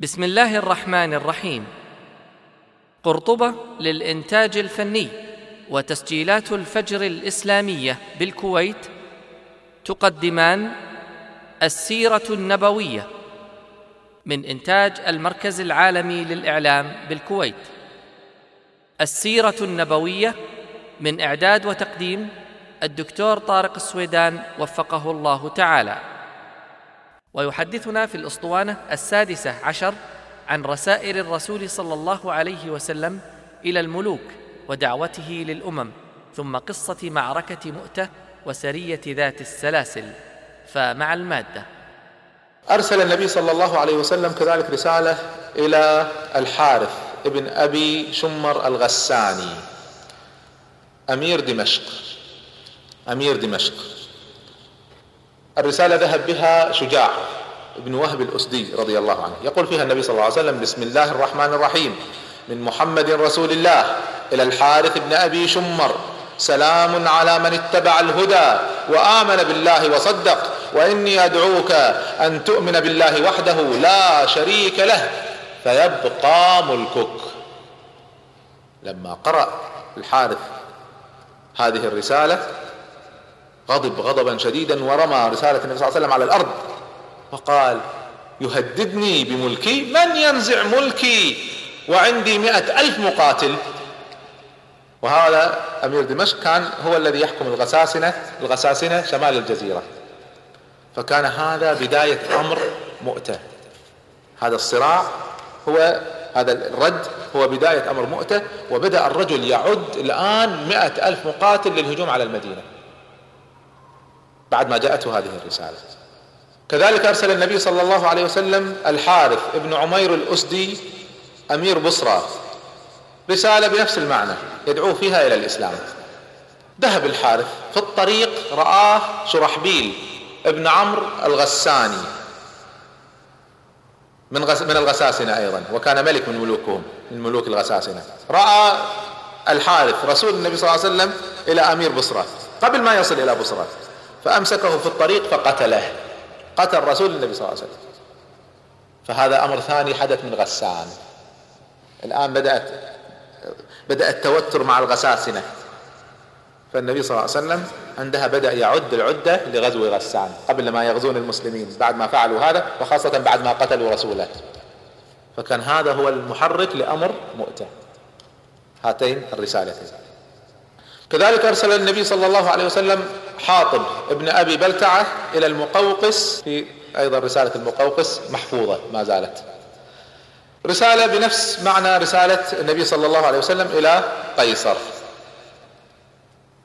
بسم الله الرحمن الرحيم. قرطبة للإنتاج الفني وتسجيلات الفجر الإسلامية بالكويت تقدمان السيرة النبوية من إنتاج المركز العالمي للإعلام بالكويت. السيرة النبوية من إعداد وتقديم الدكتور طارق السويدان وفقه الله تعالى. ويحدثنا في الأسطوانة السادسة عشر عن رسائل الرسول صلى الله عليه وسلم إلى الملوك ودعوته للأمم ثم قصة معركة مؤتة وسرية ذات السلاسل. فمع المادة. أرسل النبي صلى الله عليه وسلم كذلك رسالة إلى الحارث ابن أبي شمر الغساني أمير دمشق. أمير دمشق. الرسالة ذهب بها شجاع بن وهب الأسدي رضي الله عنه. يقول فيها النبي صلى الله عليه وسلم بسم الله الرحمن الرحيم. من محمد رسول الله إلى الحارث بن أبي شمر. سلام على من اتبع الهدى وآمن بالله وصدق. وإني أدعوك أن تؤمن بالله وحده لا شريك له. فيبقى ملكك. لما قرأ الحارث هذه الرسالة غضب غضبا شديدا ورمى رسالة النبي صلى الله عليه وسلم على الأرض. وقال يهددني بملكي؟ من ينزع ملكي؟ وعندي مئة ألف مقاتل. وهذا أمير دمشق كان هو الذي يحكم الغساسنة الغساسنة شمال الجزيرة. فكان هذا بداية أمر مؤتة. هذا الصراع هو هذا الرد هو بداية أمر مؤتة وبدأ الرجل يعد الآن مئة ألف مقاتل للهجوم على المدينة. بعد ما جاءته هذه الرسالة. كذلك أرسل النبي صلى الله عليه وسلم الحارث ابن عمير الأسدي أمير بصرى رسالة بنفس المعنى يدعو فيها إلى الإسلام. ذهب الحارث في الطريق رآه شرحبيل ابن عمرو الغساني من غس من الغساسنة أيضا وكان ملك من ملوكهم من ملوك الغساسنة. رأى الحارث رسول النبي صلى الله عليه وسلم إلى أمير بصرة. قبل ما يصل إلى بصرة فأمسكه في الطريق فقتله. قتل رسول النبي صلى الله عليه وسلم. فهذا أمر ثاني حدث من غسان. الآن بدأت بدأ التوتر مع الغساسنة. فالنبي صلى الله عليه وسلم عندها بدأ يعد العدة لغزو غسان قبل ما يغزون المسلمين بعد ما فعلوا هذا وخاصة بعد ما قتلوا رسوله. فكان هذا هو المحرك لأمر مؤتة. هاتين الرسالتين. كذلك أرسل النبي صلى الله عليه وسلم حاطب ابن أبي بلتعة إلى المقوقس في أيضا رسالة المقوقس محفوظة ما زالت. رسالة بنفس معنى رسالة النبي صلى الله عليه وسلم إلى قيصر.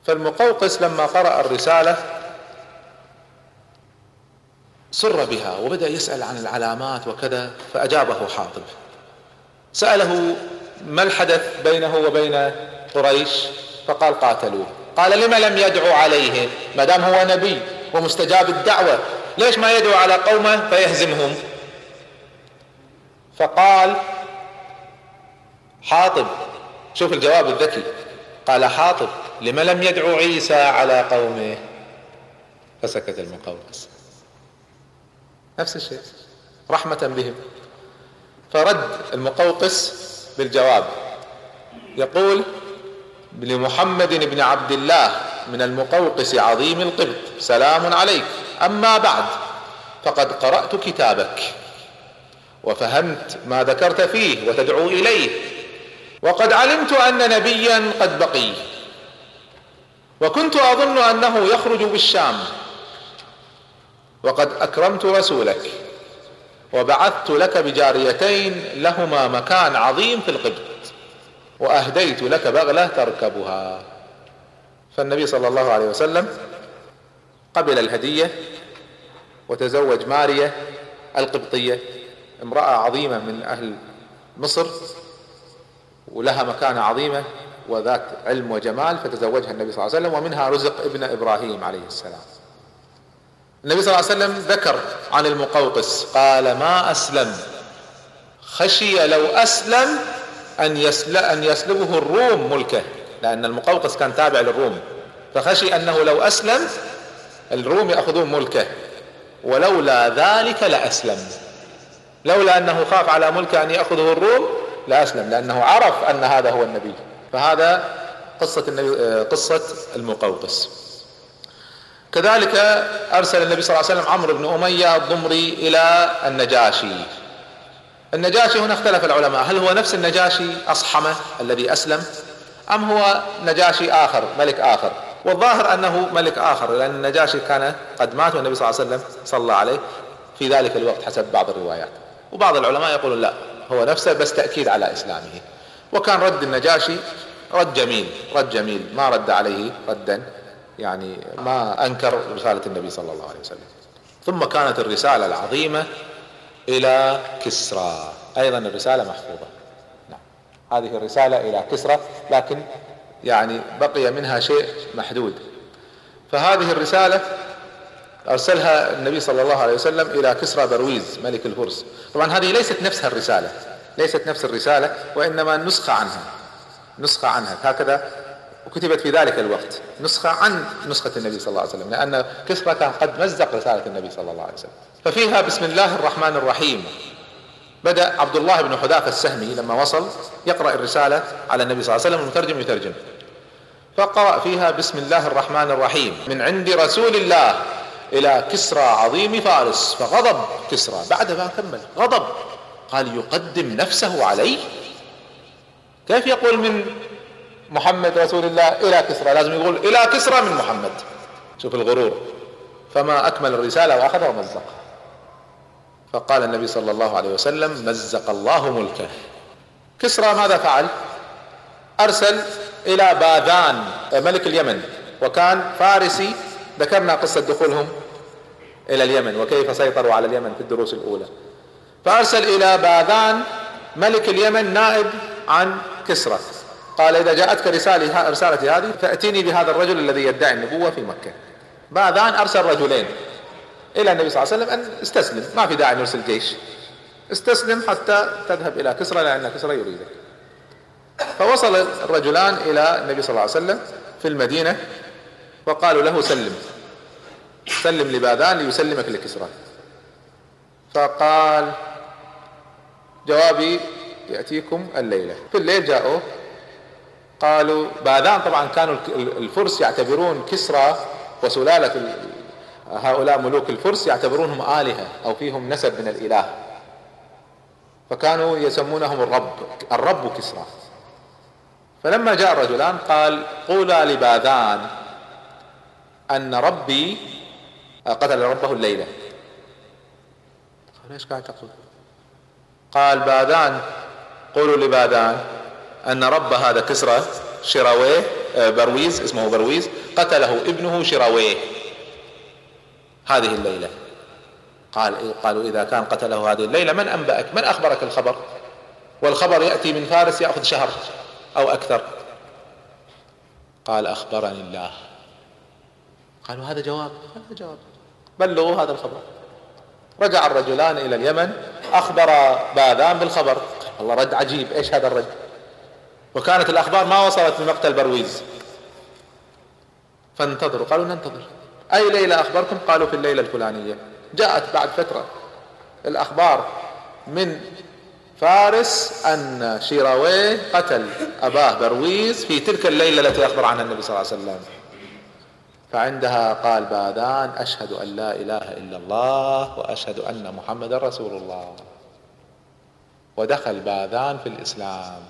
فالمقوقس لما قرأ الرسالة سر بها وبدأ يسأل عن العلامات وكذا فأجابه حاطب. سأله ما الحدث بينه وبين قريش؟ فقال قاتلوه. قال لما لم يدعو عليهم ما دام هو نبي ومستجاب الدعوة ليش ما يدعو على قومه فيهزمهم؟ فقال حاطب. شوف الجواب الذكي. قال حاطب لم لم يدعو عيسى على قومه؟ فسكت المقوقس نفس الشيء. رحمة بهم. فرد المقوقس بالجواب. يقول لمحمد بن عبد الله من المقوقس عظيم القبط. سلام عليك. أما بعد فقد قرأت كتابك وفهمت ما ذكرت فيه وتدعو إليه. وقد علمت أن نبيا قد بقي. وكنت أظن أنه يخرج بالشام. وقد أكرمت رسولك. وبعثت لك بجاريتين لهما مكان عظيم في القبط. وأهديت لك بغلة تركبها. فالنبي صلى الله عليه وسلم قبل الهدية وتزوج ماريه القبطية امرأة عظيمة من أهل مصر ولها مكانة عظيمة وذات علم وجمال فتزوجها النبي صلى الله عليه وسلم ومنها رزق ابن إبراهيم عليه السلام. النبي صلى الله عليه وسلم ذكر عن المقوقس قال ما أسلم. خشي لو أسلم أن يسل أن يسلبه الروم ملكه لأن المقوقس كان تابع للروم. فخشي أنه لو أسلم الروم يأخذون ملكه. ولولا ذلك لأسلم. لولا أنه خاف على ملكه أن يأخذه الروم لأسلم لأنه عرف أن هذا هو النبي. فهذا قصة النبي قصة المقوقس. كذلك أرسل النبي صلى الله عليه وسلم عمرو بن أمية الضمري إلى النجاشي. النجاشي هنا اختلف العلماء. هل هو نفس النجاشي أصحمه الذي أسلم؟ أم هو نجاشي آخر ملك آخر؟ والظاهر أنه ملك آخر لأن النجاشي كان قد مات والنبي صلى الله عليه وسلم صلى عليه في ذلك الوقت حسب بعض الروايات. وبعض العلماء يقولون لا هو نفسه بس تأكيد على إسلامه. وكان رد النجاشي رد جميل رد جميل ما رد عليه ردا يعني ما أنكر رسالة النبي صلى الله عليه وسلم. ثم كانت الرسالة العظيمة إلى كسرى. أيضا الرسالة محفوظة. نعم. هذه الرسالة إلى كسرى لكن يعني بقي منها شيء محدود. فهذه الرسالة أرسلها النبي صلى الله عليه وسلم إلى كسرى برويز ملك الفرس. طبعا هذه ليست نفسها الرسالة. ليست نفس الرسالة وإنما نسخة عنها. نسخة عنها. هكذا وكتبت في ذلك الوقت نسخة عن نسخة النبي صلى الله عليه وسلم لأن كسرى كان قد مزق رسالة النبي صلى الله عليه وسلم. ففيها بسم الله الرحمن الرحيم. بدأ عبد الله بن حذافة السهمي لما وصل يقرأ الرسالة على النبي صلى الله عليه وسلم المترجم يترجم. فقرأ فيها بسم الله الرحمن الرحيم. من عند رسول الله إلى كسرى عظيم فارس فغضب كسرى. بعد ما كمل غضب. قال يقدم نفسه عليه؟ كيف يقول من محمد رسول الله إلى كسرى. لازم يقول إلى كسرى من محمد. شوف الغرور. فما أكمل الرسالة واخذها ومزقها فقال النبي صلى الله عليه وسلم مزق الله ملكه. كسرى ماذا فعل؟ أرسل إلى باذان ملك اليمن. وكان فارسي ذكرنا قصة دخولهم إلى اليمن وكيف سيطروا على اليمن في الدروس الأولى. فأرسل إلى باذان ملك اليمن نائب عن كسرى. قال إذا جاءتك رسالة رسالتي هذه فأتيني بهذا الرجل الذي يدعي النبوة في مكة. باذان أرسل رجلين؟ إلى النبي صلى الله عليه وسلم أن استسلم ما في داعي نرسل جيش. استسلم حتى تذهب إلى كسرى لأن كسرى يريدك. فوصل الرجلان إلى النبي صلى الله عليه وسلم في المدينة وقالوا له سلم. سلم لباذان ليسلمك لكسرى. فقال جوابي يأتيكم الليلة. في الليل جاءوا قالوا باذان طبعا كانوا الفرس يعتبرون كسرى وسلالة هؤلاء ملوك الفرس يعتبرونهم آلهة أو فيهم نسب من الإله. فكانوا يسمونهم الرب الرب كسرى. فلما جاء الرجلان قال قولا لباذان أن ربي قتل ربه الليلة. قال إيش قاعد تقول؟ قال باذان قولوا لباذان أن رب هذا كسرى شراويه آه، برويز اسمه برويز قتله ابنه شراويه. هذه الليلة. قال؟ قالوا إذا كان قتله هذه الليلة من أنبأك؟ من أخبرك الخبر؟ والخبر يأتي من فارس يأخذ شهر أو أكثر. قال أخبرني الله. قالوا هذا جواب. هذا جواب. بلغوا هذا الخبر. رجع الرجلان إلى اليمن أخبر باذان بالخبر. الله رد عجيب. إيش هذا الرد؟ وكانت الأخبار ما وصلت لمقتل برويز. فانتظروا قالوا ننتظر. أي ليلة أخبركم؟ قالوا في الليلة الفلانية. جاءت بعد فترة الأخبار من فارس أن شيراويه قتل أباه برويز في تلك الليلة التي أخبر عنها النبي صلى الله عليه وسلم. فعندها قال باذان أشهد أن لا إله إلا الله وأشهد أن محمدا رسول الله. ودخل باذان في الإسلام.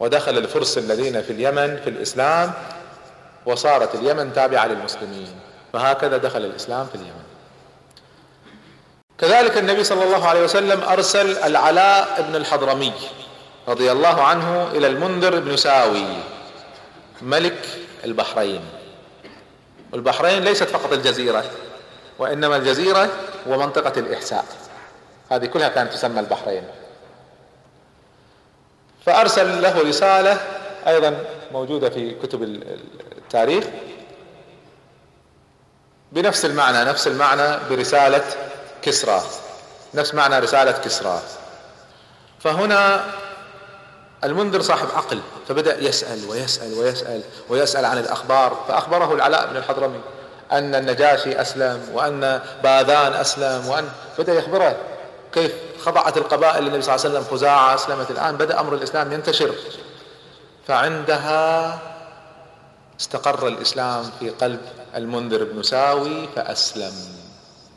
ودخل الفرس الذين في اليمن في الإسلام وصارت اليمن تابعة للمسلمين. فهكذا دخل الإسلام في اليمن. كذلك النبي صلى الله عليه وسلم أرسل العلاء بن الحضرمي رضي الله عنه إلى المنذر بن ساوي ملك البحرين. البحرين ليست فقط الجزيرة وإنما الجزيرة ومنطقة الإحساء. هذه كلها كانت تسمى البحرين. فأرسل له رسالة أيضا موجودة في كتب التاريخ بنفس المعنى نفس المعنى برسالة كسرى نفس معنى رسالة كسرى. فهنا المنذر صاحب عقل فبدأ يسأل ويسأل ويسأل ويسأل عن الأخبار. فأخبره العلاء بن الحضرمي أن النجاشي أسلم وأن باذان أسلم وأن بدأ يخبره كيف خضعت القبائل للنبي صلى الله عليه وسلم خزاعة أسلمت الآن بدأ أمر الإسلام ينتشر. فعندها استقر الإسلام في قلب المنذر بن ساوي فأسلم.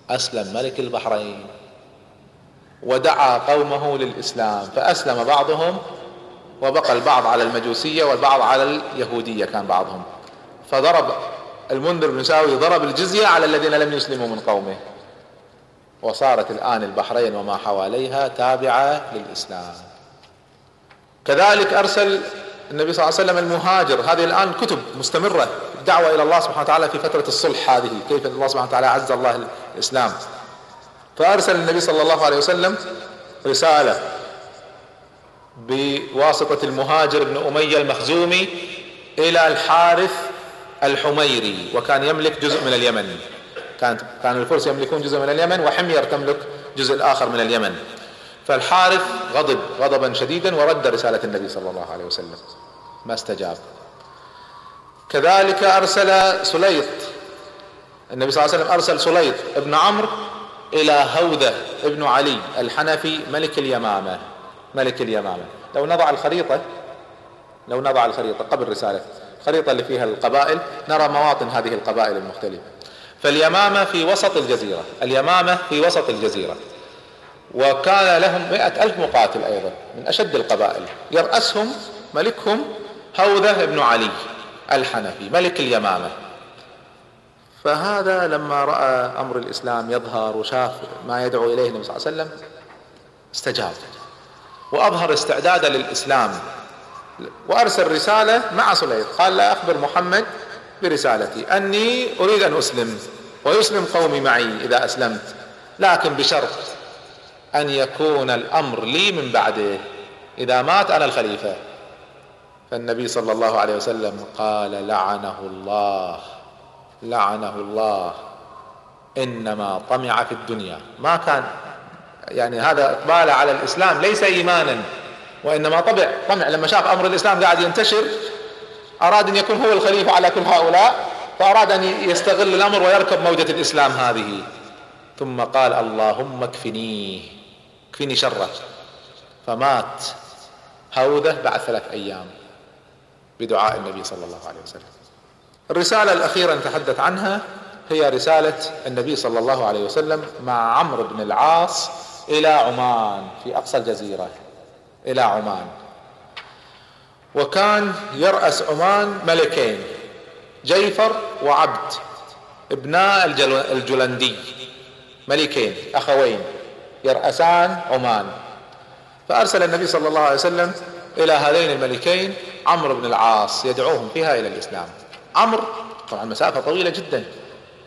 أسلم ملك البحرين. ودعا قومه للإسلام فأسلم بعضهم وبقى البعض على المجوسية والبعض على اليهودية كان بعضهم. فضرب المنذر بن ساوي ضرب الجزية على الذين لم يسلموا من قومه. وصارت الآن البحرين وما حواليها تابعة للإسلام. كذلك أرسل النبي صلى الله عليه وسلم المهاجر. هذه الآن كتب مستمرة الدعوة إلى الله سبحانه وتعالى في فترة الصلح هذه كيف الله سبحانه وتعالى عز الله الإسلام. فأرسل النبي صلى الله عليه وسلم رسالة بواسطة المهاجر بن أمية المخزومي إلى الحارث الحميري وكان يملك جزء من اليمن. كانت كان الفرس يملكون جزء من اليمن وحمير تملك جزء الآخر من اليمن. فالحارث غضب غضبا شديدا ورد رسالة النبي صلى الله عليه وسلم. ما استجاب. كذلك أرسل سليط النبي صلى الله عليه وسلم أرسل سليط ابن عمرو إلى هوذة ابن علي الحنفي ملك اليمامة ملك اليمامة. لو نضع الخريطة لو نضع الخريطة قبل رسالة الخريطة اللي فيها القبائل نرى مواطن هذه القبائل المختلفة. فاليمامة في وسط الجزيرة اليمامة في وسط الجزيرة. وكان لهم مئة ألف مقاتل أيضا من أشد القبائل. يرأسهم ملكهم هوذة بن علي الحنفي ملك اليمامة. فهذا لما رأى أمر الإسلام يظهر وشاف ما يدعو إليه النبي صلى الله عليه وسلم استجاب. وأظهر استعداده للإسلام. وأرسل رسالة مع سليط قال لا أخبر محمد برسالتي. أني أريد أن أسلم ويسلم قومي معي إذا أسلمت لكن بشرط أن يكون الأمر لي من بعده. إذا مات أنا الخليفة. فالنبي صلى الله عليه وسلم قال لعنه الله لعنه الله. إنما طمع في الدنيا. ما كان يعني هذا إقبال على الإسلام ليس إيمانا وإنما طبع طمع. لما شاف أمر الإسلام قاعد ينتشر أراد أن يكون هو الخليفة على كل هؤلاء فاراد ان يستغل الأمر ويركب موجة الإسلام هذه. ثم قال اللهم اكفنيه اكفني شره. فمات. هوذه بعد ثلاث أيام بدعاء النبي صلى الله عليه وسلم. الرسالة الأخيرة نتحدث عنها هي رسالة النبي صلى الله عليه وسلم مع عمرو بن العاص إلى عمان في أقصى الجزيرة. إلى عمان. وكان يرأس عمان ملكين جيفر وعبد ابناء الجلندي ملكين أخوين يرأسان عمان. فأرسل النبي صلى الله عليه وسلم إلى هذين الملكين عمرو بن العاص يدعوهم فيها إلى الإسلام. عمرو طبعا مسافة طويلة جدا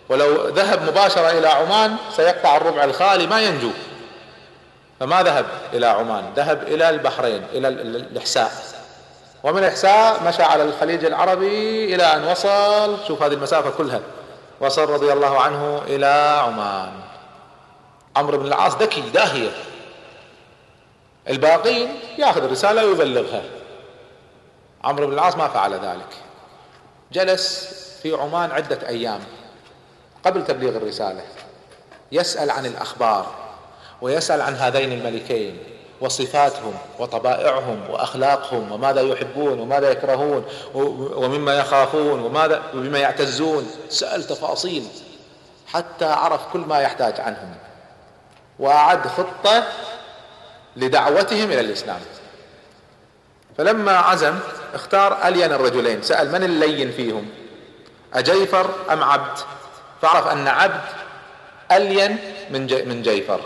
ولو ذهب مباشرة إلى عمان سيقطع الربع الخالي ما ينجو. فما ذهب إلى عمان؟ ذهب إلى البحرين إلى الإحساء. ومن الإحساء مشى على الخليج العربي إلى أن وصل. شوف هذه المسافة كلها. وصل رضي الله عنه إلى عمان. عمرو بن العاص ذكي داهية. الباقين ياخذ الرسالة ويبلغها. عمرو بن العاص ما فعل ذلك. جلس في عمان عدة أيام قبل تبليغ الرسالة. يسأل عن الأخبار ويسأل عن هذين الملكين. وصفاتهم وطبائعهم وأخلاقهم وماذا يحبون وماذا يكرهون ومما يخافون وماذا وبما يعتزون. سأل تفاصيل حتى عرف كل ما يحتاج عنهم وأعد خطة لدعوتهم إلى الإسلام. فلما عزم اختار ألين الرجلين. سأل من اللين فيهم؟ أجيفر أم عبد؟ فعرف أن عبد ألين من من جيفر.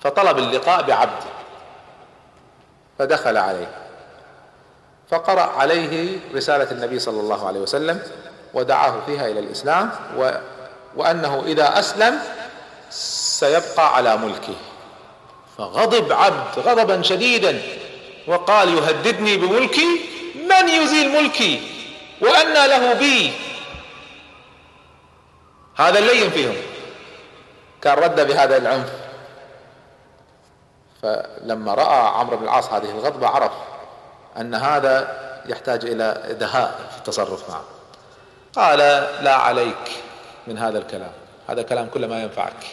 فطلب اللقاء بعبد فدخل عليه. فقرأ عليه رسالة النبي صلى الله عليه وسلم ودعاه فيها إلى الإسلام و وأنه إذا أسلم سيبقى على ملكه. فغضب عبد غضبا شديدا وقال يهددني بملكي؟ من يزيل ملكي؟ وأنى له بي؟ هذا اللين فيهم. كان رد بهذا العنف. فلما رأى عمرو بن العاص هذه الغضبة عرف أن هذا يحتاج إلى دهاء في التصرف معه. قال لا عليك من هذا الكلام هذا كلام كله ما ينفعك.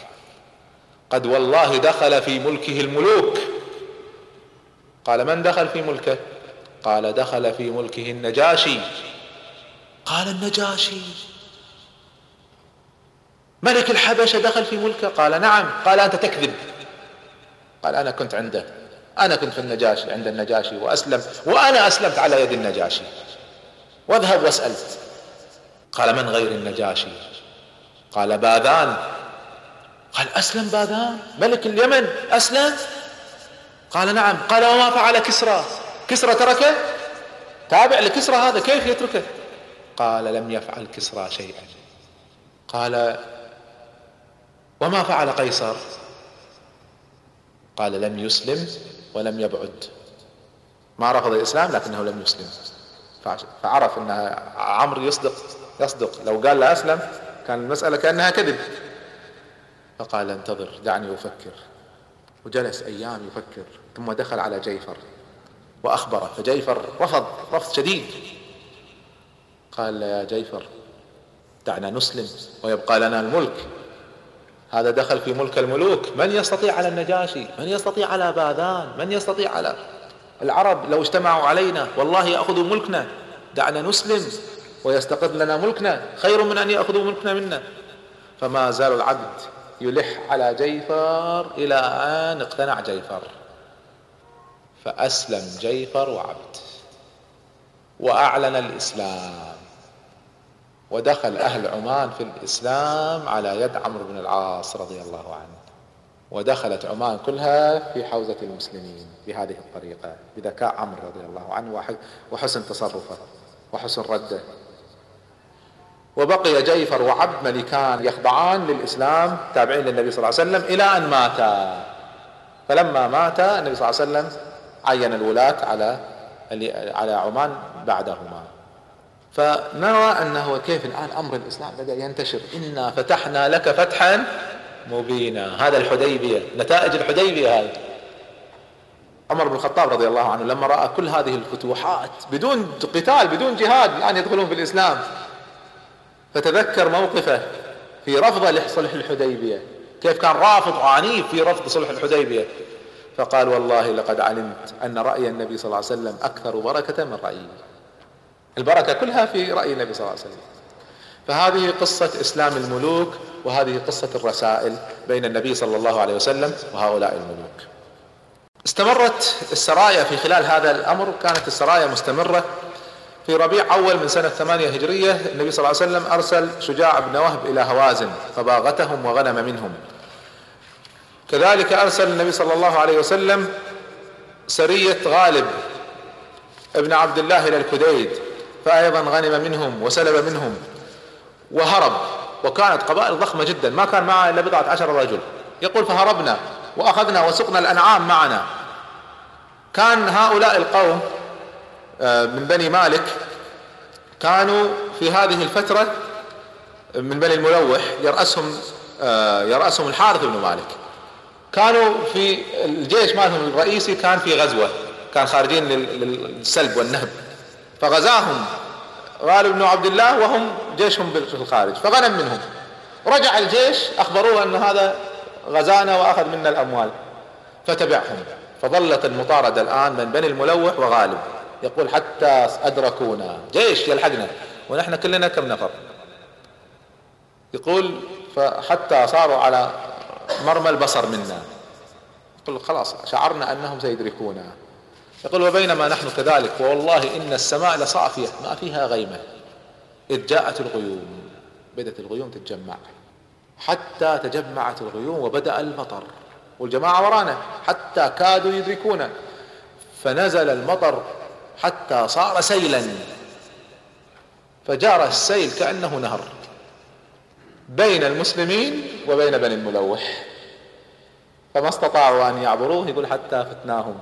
قد والله دخل في ملكه الملوك. قال من دخل في ملكه؟ قال دخل في ملكه النجاشي. قال النجاشي. ملك الحبشة دخل في ملكه؟ قال نعم. قال أنت تكذب. قال أنا كنت عنده أنا كنت في النجاشي عند النجاشي وأسلم وأنا أسلمت على يد النجاشي. واذهب واسأل. قال من غير النجاشي؟ قال باذان قال أسلم باذان ملك اليمن أسلم. قال نعم. قال وما فعل كسرى؟ كسرى تركه تابع لكسرى هذا كيف يتركه قال لم يفعل كسرى شيئا. قال وما فعل قيصر؟ قال لم يسلم ولم يبعد. ما رفض الإسلام لكنه لم يسلم. فعرف إن عمرو يصدق يصدق. لو قال لا أسلم كان المسألة كأنها كذب. فقال انتظر دعني أفكر. وجلس أيام يفكر ثم دخل على جيفر. وأخبره. فجيفر رفض رفض شديد. قال يا جيفر دعنا نسلم ويبقى لنا الملك. هذا دخل في ملك الملوك. من يستطيع على النجاشي؟ من يستطيع على باذان؟ من يستطيع على العرب؟ لو اجتمعوا علينا والله يأخذوا ملكنا. دعنا نسلم ويستقر لنا ملكنا. خير من أن يأخذوا ملكنا منا. فما زال العبد يلح على جيفر إلى أن اقتنع جيفر. فأسلم جيفر وعبد. وأعلن الإسلام. ودخل أهل عمان في الإسلام على يد عمرو بن العاص رضي الله عنه. ودخلت عمان كلها في حوزة المسلمين بهذه الطريقة بذكاء عمرو رضي الله عنه وحسن تصرفه وحسن رده. وبقي جيفر وعبد ملكان يخضعان للإسلام تابعين للنبي صلى الله عليه وسلم إلى أن ماتا. فلما مات النبي صلى الله عليه وسلم عين الولاة على على عمان بعدهما. فنرى أنه كيف الآن أمر الإسلام بدأ ينتشر. إنا فتحنا لك فتحا مبينا. هذا الحديبية نتائج الحديبية هذه. عمر بن الخطاب رضي الله عنه لما رأى كل هذه الفتوحات بدون قتال بدون جهاد الآن يدخلون في الإسلام. فتذكر موقفه في رفض لصلح الحديبية. كيف كان رافض وعنيف في رفض صلح الحديبية. فقال والله لقد علمت أن رأي النبي صلى الله عليه وسلم أكثر بركة من رايي البركة كلها في رأي النبي صلى الله عليه وسلم. فهذه قصة إسلام الملوك وهذه قصة الرسائل بين النبي صلى الله عليه وسلم وهؤلاء الملوك. استمرت السرايا في خلال هذا الأمر كانت السرايا مستمرة. في ربيع أول من سنة ثمانية هجرية النبي صلى الله عليه وسلم أرسل شجاع بن وهب إلى هوازن فباغتهم وغنم منهم. كذلك أرسل النبي صلى الله عليه وسلم سرية غالب ابن عبد الله إلى الكديد. فأيضا غنم منهم وسلب منهم وهرب. وكانت قبائل ضخمة جدا. ما كان معه إلا بضعة عشر رجل. يقول فهربنا وأخذنا وسقنا الأنعام معنا. كان هؤلاء القوم آه، من بني مالك كانوا في هذه الفترة من بني الملوح يرأسهم آه، يرأسهم الحارث بن مالك. كانوا في الجيش مالهم الرئيسي كان في غزوة كان خارجين للسلب والنهب. فغزاهم. غالب بن عبد الله وهم جيشهم في الخارج فغنم منهم. رجع الجيش أخبروه أن هذا غزانا وأخذ منا الأموال فتبعهم. فظلت المطاردة الآن من بني الملوح وغالب. يقول حتى أدركونا. جيش يلحقنا ونحن كلنا كم نفر. يقول فحتى صاروا على مرمى البصر منا. يقول خلاص شعرنا أنهم سيدركونا. يقول وبينما نحن كذلك والله إن السماء لصافية ما فيها غيمة. إذ جاءت الغيوم بدأت الغيوم تتجمع. حتى تجمعت الغيوم وبدأ المطر. والجماعة ورانا حتى كادوا يدركونا. فنزل المطر حتى صار سيلا. فجار السيل كأنه نهر. بين المسلمين وبين بني الملوح. فما استطاعوا أن يعبروه يقول حتى فتناهم.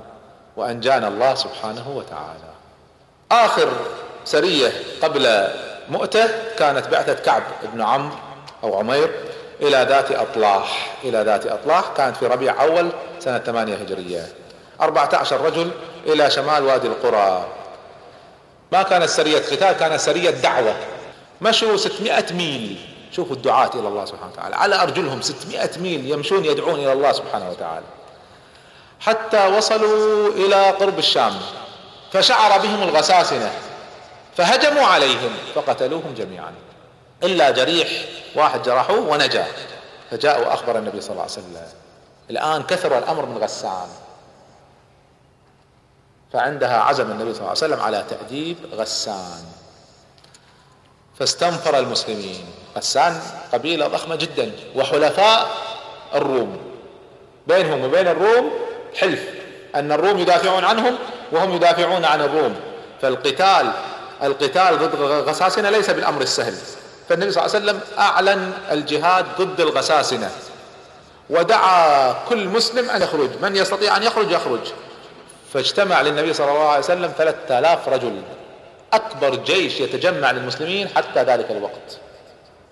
وأنجانا الله سبحانه وتعالى. آخر سرية قبل مؤتة كانت بعثة كعب بن عمرو أو عمير إلى ذات أطلاح. إلى ذات أطلاح كانت في ربيع أول سنة ثمانية هجرية. أربعة عشر رجل إلى شمال وادي القرى. ما كانت سرية قتال كانت سرية دعوة. مشوا ستمائة ميل. شوفوا الدعاة إلى الله سبحانه وتعالى. على أرجلهم ستمائة ميل يمشون يدعون إلى الله سبحانه وتعالى. حتى وصلوا إلى قرب الشام فشعر بهم الغساسنة فهجموا عليهم فقتلوهم جميعا إلا جريح واحد جرحوه ونجا فجاء وأخبر النبي صلى الله عليه وسلم. الآن كثر الأمر من غسان. فعندها عزم النبي صلى الله عليه وسلم على تأديب غسان. فاستنفر المسلمين. غسان قبيلة ضخمة جدا وحلفاء الروم. بينهم وبين الروم حلف أن الروم يدافعون عنهم وهم يدافعون عن الروم. فالقتال القتال ضد الغساسنة ليس بالأمر السهل. فالنبي صلى الله عليه وسلم أعلن الجهاد ضد الغساسنة. ودعا كل مسلم أن يخرج من يستطيع أن يخرج يخرج. فاجتمع للنبي صلى الله عليه وسلم ثلاثة آلاف رجل. أكبر جيش يتجمع للمسلمين حتى ذلك الوقت.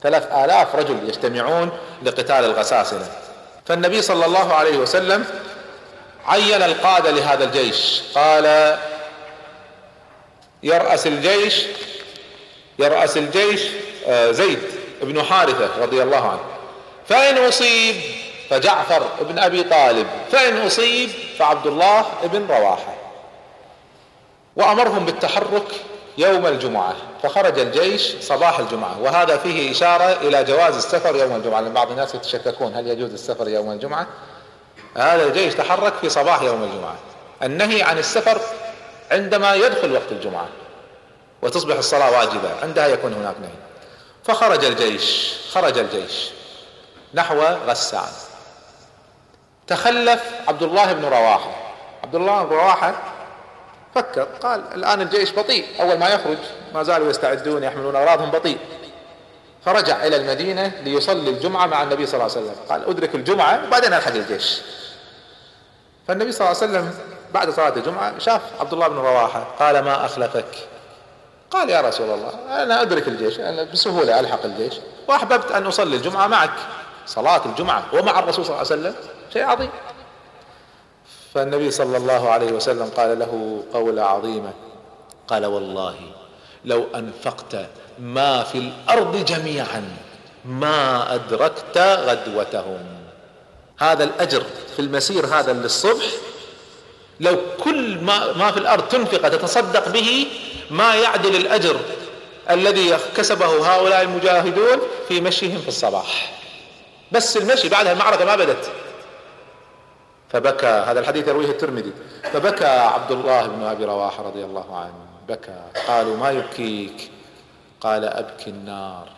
ثلاث آلاف رجل يجتمعون لقتال الغساسنة. فالنبي صلى الله عليه وسلم عين القادة لهذا الجيش. قال يرأس الجيش يرأس الجيش آه، زيد بن حارثة رضي الله عنه. فإن أصيب فجعفر بن أبي طالب. فإن أصيب فعبد الله بن رواحة. وأمرهم بالتحرك يوم الجمعة. فخرج الجيش صباح الجمعة. وهذا فيه إشارة إلى جواز السفر يوم الجمعة. لأن بعض الناس يتشككون هل يجوز السفر يوم الجمعة؟ هذا الجيش تحرك في صباح يوم الجمعة. النهي عن السفر عندما يدخل وقت الجمعة وتصبح الصلاة واجبة عندها يكون هناك نهي. فخرج الجيش خرج الجيش نحو غسان. تخلف عبد الله بن رواحة. عبد الله بن رواحة فكر قال الآن الجيش بطيء أول ما يخرج ما زالوا يستعدون يحملون أغراضهم بطيء. فرجع إلى المدينة ليصلي الجمعة مع النبي صلى الله عليه وسلم. قال أدرك الجمعة وبعدين ألحق الجيش. فالنبي صلى الله عليه وسلم بعد صلاة الجمعة شاف عبد الله بن رواحة قال ما أخلفك؟ قال يا رسول الله أنا أدرك الجيش أنا بسهولة ألحق الجيش وأحببت أن أصلي الجمعة معك صلاة الجمعة ومع الرسول صلى الله عليه وسلم شيء عظيم. فالنبي صلى الله عليه وسلم قال له قولة عظيمة قال والله لو أنفقت ما في الأرض جميعا ما أدركت غدوتهم. هذا الأجر في المسير هذا للصبح لو كل ما, ما في الأرض تنفق تتصدق به ما يعدل الأجر الذي كسبه هؤلاء المجاهدون في مشيهم في الصباح. بس المشي بعدها المعركة ما بدت. فبكى هذا الحديث يرويه الترمذي. فبكى عبد الله بن أبي رواحة رضي الله عنه. بكى. قالوا ما يبكيك؟ قال أبكي النار.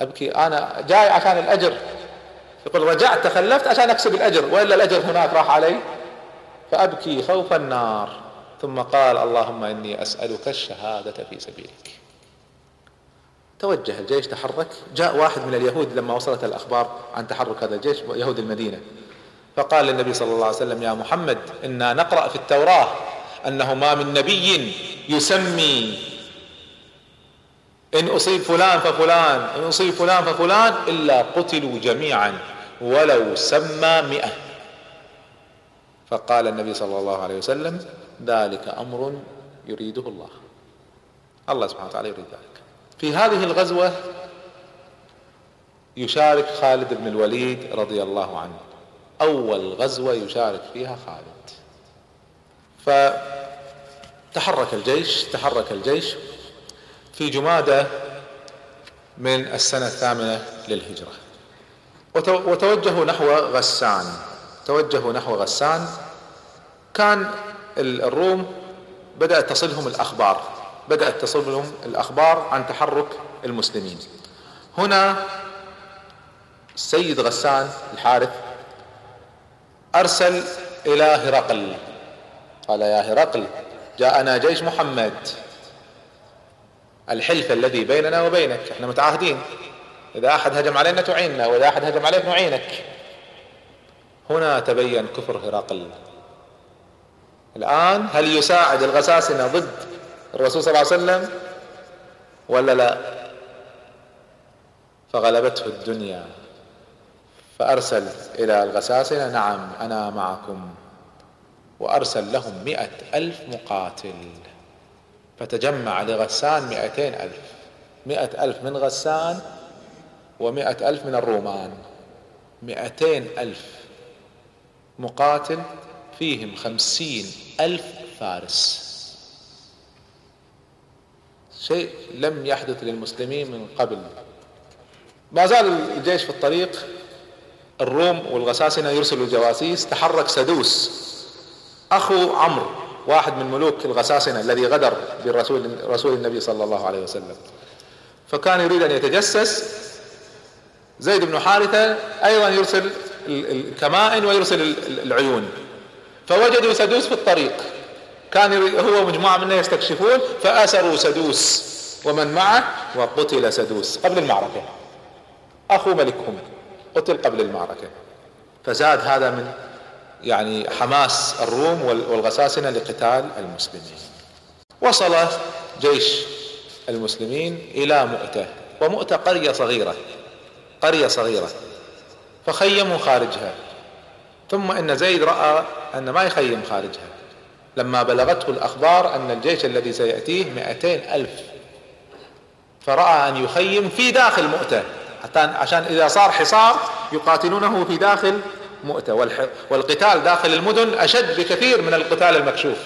أبكي أنا جاي عشان الأجر. يقول رجعت تخلفت عشان أكسب الأجر وإلا الأجر هناك راح علي؟ فأبكي خوف النار. ثم قال اللهم إني أسألك الشهادة في سبيلك. توجه الجيش تحرك. جاء واحد من اليهود لما وصلت الأخبار عن تحرك هذا الجيش يهود المدينة. فقال للنبي صلى الله عليه وسلم يا محمد إنا نقرأ في التوراة أنه ما من نبي يسمي. إن أصيب فلان ففلان إن أصيب فلان ففلان إلا قتلوا جميعا. ولو سمى مئة. فقال النبي صلى الله عليه وسلم ذلك أمر يريده الله. الله سبحانه وتعالى يريد ذلك. في هذه الغزوة يشارك خالد بن الوليد رضي الله عنه. أول غزوة يشارك فيها خالد. فتحرك الجيش تحرك الجيش في جمادة من السنة الثامنة للهجرة. وتوجهوا نحو غسان. توجهوا نحو غسان. كان الروم بدأت تصلهم الأخبار. بدأت تصلهم الأخبار عن تحرك المسلمين. هنا السيد غسان الحارث أرسل إلى هرقل. قال يا هرقل جاءنا جيش محمد. الحلف الذي بيننا وبينك إحنا متعاهدين. إذا أحد هجم علينا تعيننا وإذا أحد هجم عليك نعينك. هنا تبين كفر هرقل. الآن هل يساعد الغساسنة ضد الرسول صلى الله عليه وسلم؟ ولا لا؟ فغلبته الدنيا. فأرسل إلى الغساسنة نعم أنا معكم. وأرسل لهم مئة ألف مقاتل. فتجمع لغسان مئتين ألف. مئة ألف من غسان ومائة ألف من الرومان. مئتين ألف مقاتل فيهم خمسين ألف فارس. شيء لم يحدث للمسلمين من قبل. ما زال الجيش في الطريق. الروم والغساسنة يرسلوا جواسيس. تحرك سدوس. أخو عمرو واحد من ملوك الغساسنة الذي غدر بالرسول رسول النبي صلى الله عليه وسلم. فكان يريد أن يتجسس. زيد بن حارثة أيضا يرسل الكمائن ويرسل العيون. فوجدوا سدوس في الطريق. كان هو مجموعة منه يستكشفون فأسروا سدوس ومن معه وقتل سدوس قبل المعركة. أخو ملكهم قتل قبل المعركة. فزاد هذا من يعني حماس الروم والغساسنة لقتال المسلمين. وصل جيش المسلمين إلى مؤتة ومؤتة قرية صغيرة. قرية صغيرة فخيموا خارجها. ثم إن زيد رأى أن ما يخيم خارجها. لما بلغته الأخبار أن الجيش الذي سيأتيه مئتين ألف فرأى أن يخيم في داخل مؤتة. حتى عشان إذا صار حصار يقاتلونه في داخل مؤتة. والقتال داخل المدن أشد بكثير من القتال المكشوف.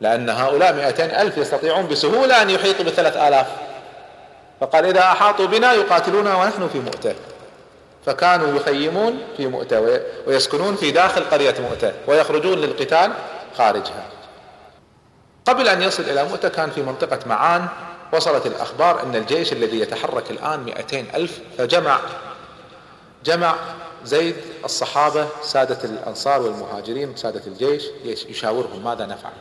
لأن هؤلاء مئتين ألف يستطيعون بسهولة أن يحيطوا بثلاث آلاف فقال إذا أحاطوا بنا يقاتلونا ونحن في مؤتة. فكانوا يخيمون في مؤتة ويسكنون في داخل قرية مؤتة ويخرجون للقتال خارجها. قبل أن يصل إلى مؤتة كان في منطقة معان وصلت الأخبار أن الجيش الذي يتحرك الآن مئتين ألف فجمع جمع زيد الصحابة سادة الأنصار والمهاجرين سادة الجيش يشاورهم ماذا نفعل؟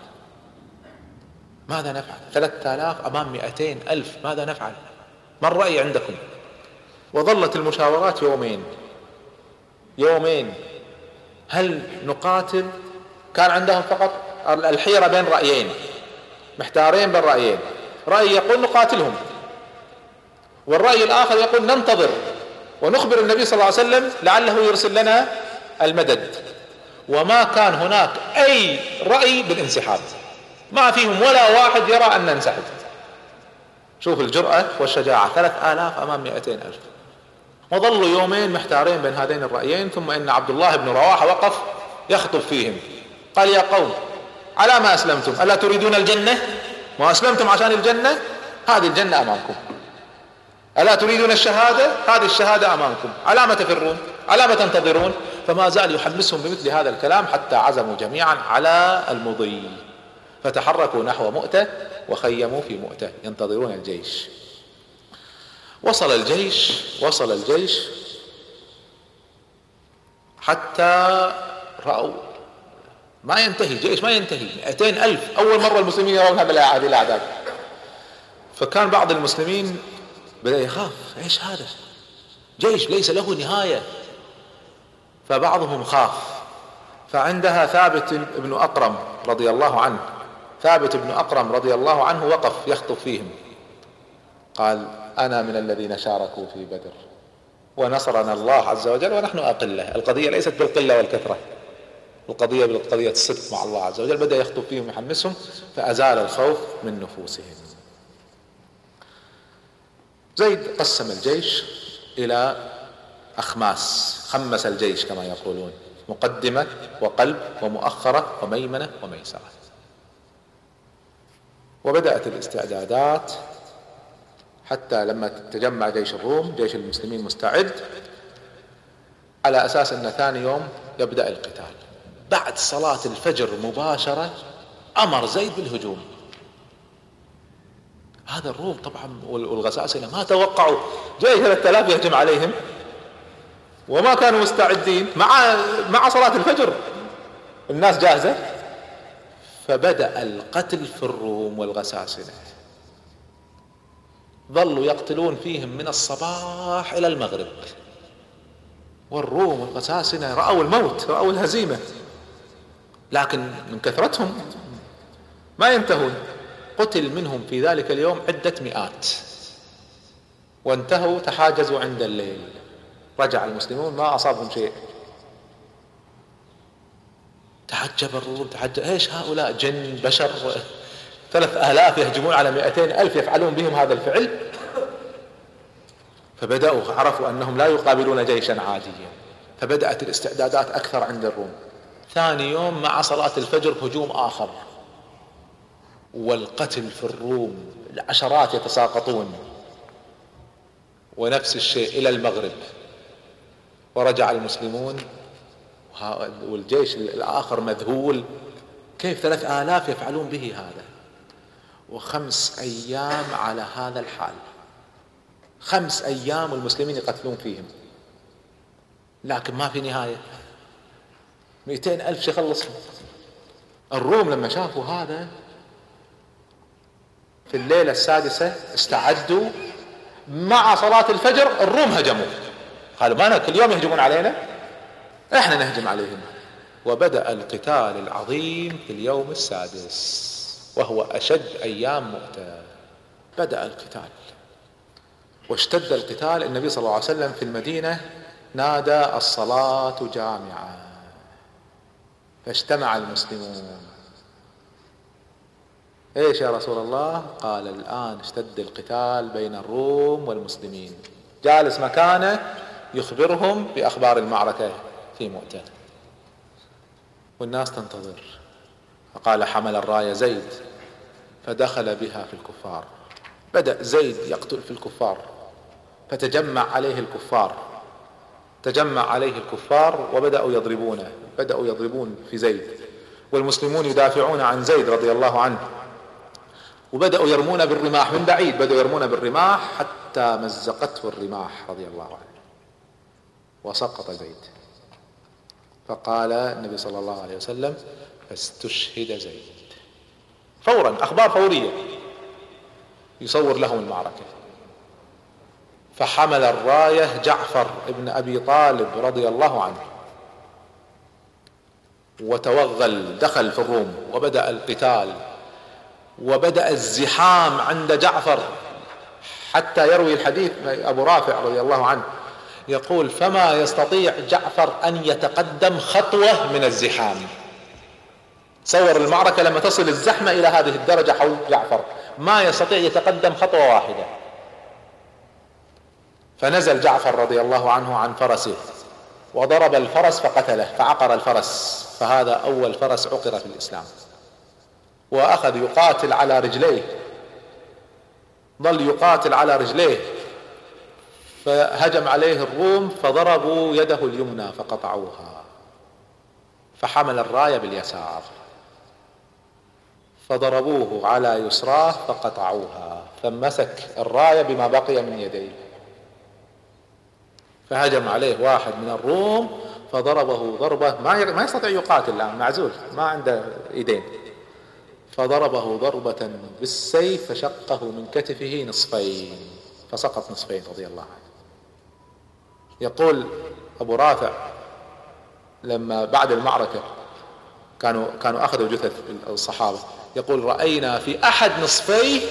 ماذا نفعل؟ ثلاثة آلاف أمام مئتين ألف ماذا نفعل؟ ما الرأي عندكم؟ وظلت المشاورات يومين. يومين. هل نقاتل؟ كان عندهم فقط الحيرة بين رأيين محتارين بين رأيين. رأي يقول نقاتلهم. والرأي الآخر يقول ننتظر ونخبر النبي صلى الله عليه وسلم لعله يرسل لنا المدد. وما كان هناك أي رأي بالانسحاب. ما فيهم ولا واحد يرى أن ننسحب. شوف الجرأة والشجاعة. ثلاث آلاف أمام مئتين ألف. وظلوا يومين محتارين بين هذين الرأيين ثم إن عبد الله بن رواحة وقف يخطب فيهم. قال يا قوم على ما أسلمتم؟ ألا تريدون الجنة؟ ما أسلمتم عشان الجنة؟ هذه الجنة أمامكم. ألا تريدون الشهادة؟ هذه الشهادة أمامكم. على ما تفرون؟ على ما تنتظرون؟ فما زال يحمسهم بمثل هذا الكلام حتى عزموا جميعا على المضي. فتحركوا نحو مؤتة وخيموا في مؤتة ينتظرون الجيش. وصل الجيش وصل الجيش حتى رأوا ما ينتهي الجيش ما ينتهي 200 ألف. أول مرة المسلمين يرون هذه الأعداد. فكان بعض المسلمين بدأ يخاف إيش هذا؟ جيش ليس له نهاية. فبعضهم خاف. فعندها ثابت بن أقرم رضي الله عنه ثابت بن أقرم رضي الله عنه وقف يخطب فيهم. قال أنا من الذين شاركوا في بدر ونصرنا الله عز وجل ونحن أقلة. القضية ليست بالقلة والكثرة القضية بالقضية الصدق مع الله عز وجل. بدأ يخطب فيهم ويحمسهم فأزال الخوف من نفوسهم. زيد قسم الجيش إلى أخماس خمس الجيش كما يقولون مقدمة وقلب ومؤخرة وميمنة وميسرة. وبدأت الاستعدادات حتى لما تجمع جيش الروم جيش المسلمين مستعد على أساس أن ثاني يوم يبدأ القتال. بعد صلاة الفجر مباشرة أمر زيد بالهجوم. هذا الروم طبعا والغساسنه ما توقعوا. جاي 3000 يهجم عليهم. وما كانوا مستعدين. مع مع صلاة الفجر الناس جاهزة. فبدأ القتل في الروم والغساسنة. ظلوا يقتلون فيهم من الصباح إلى المغرب. والروم والغساسنة رأوا الموت رأوا الهزيمة. لكن من كثرتهم ما ينتهون. قتل منهم في ذلك اليوم عدة مئات. وانتهوا تحاجزوا عند الليل. رجع المسلمون ما أصابهم شيء. تعجب الروم تعجب إيش هؤلاء جن بشر؟ ثلاث آلاف يهجمون على مئتين ألف يفعلون بهم هذا الفعل. فبدأوا عرفوا أنهم لا يقابلون جيشا عاديا. فبدأت الاستعدادات أكثر عند الروم. ثاني يوم مع صلاة الفجر هجوم آخر. والقتل في الروم العشرات يتساقطون. ونفس الشيء إلى المغرب. ورجع المسلمون. والجيش الآخر مذهول. كيف ثلاث آلاف يفعلون به هذا؟ وخمس أيام على هذا الحال. خمس أيام المسلمين يقتلون فيهم. لكن ما في نهاية. مئتين ألف يخلصهم الروم لما شافوا هذا في الليلة السادسة استعدوا. مع صلاة الفجر الروم هجموا. قالوا ما كل يوم يهجمون علينا. إحنا نهجم عليهم. وبدأ القتال العظيم في اليوم السادس وهو أشد أيام مؤتة. بدأ القتال. واشتد القتال النبي صلى الله عليه وسلم في المدينة نادى الصلاة جامعة فاجتمع المسلمون. إيش يا رسول الله؟ قال الآن اشتد القتال بين الروم والمسلمين. جالس مكانه يخبرهم بأخبار المعركة. في مؤتة والناس تنتظر. فقال حمل الراية زيد فدخل بها في الكفار. بدأ زيد يقتل في الكفار. فتجمع عليه الكفار. تجمع عليه الكفار وبدأوا يضربونه. بدأوا يضربون في زيد. والمسلمون يدافعون عن زيد رضي الله عنه. وبدأوا يرمون بالرماح من بعيد. بدأوا يرمون بالرماح حتى مزقته الرماح رضي الله عنه. وسقط زيد. فقال النبي صلى الله عليه وسلم فاستشهد زيد. فورا أخبار فورية. يصور لهم المعركة. فحمل الراية جعفر ابن أبي طالب رضي الله عنه. وتوغل دخل في الروم وبدأ القتال وبدأ الزحام عند جعفر حتى يروي الحديث أبو رافع رضي الله عنه. يقول فما يستطيع جعفر أن يتقدم خطوة من الزحام. تصور المعركة لما تصل الزحمة إلى هذه الدرجة حول جعفر. ما يستطيع يتقدم خطوة واحدة. فنزل جعفر رضي الله عنه عن فرسه. وضرب الفرس فقتله فعقر الفرس. فهذا أول فرس عقر في الإسلام. وأخذ يقاتل على رجليه. ظل يقاتل على رجليه. فهجم عليه الروم فضربوا يده اليمنى فقطعوها فحمل الراية باليسار. فضربوه على يسراه فقطعوها فمسك الراية بما بقي من يديه. فهجم عليه واحد من الروم فضربه ضربة ما ما يستطيع يقاتل الآن معزول ما عنده إيدين. فضربه ضربة بالسيف فشقه من كتفه نصفين فسقط نصفين رضي الله عنه. يقول أبو رافع لما بعد المعركة كانوا كانوا أخذوا جثث الصحابة يقول رأينا في أحد نصفيه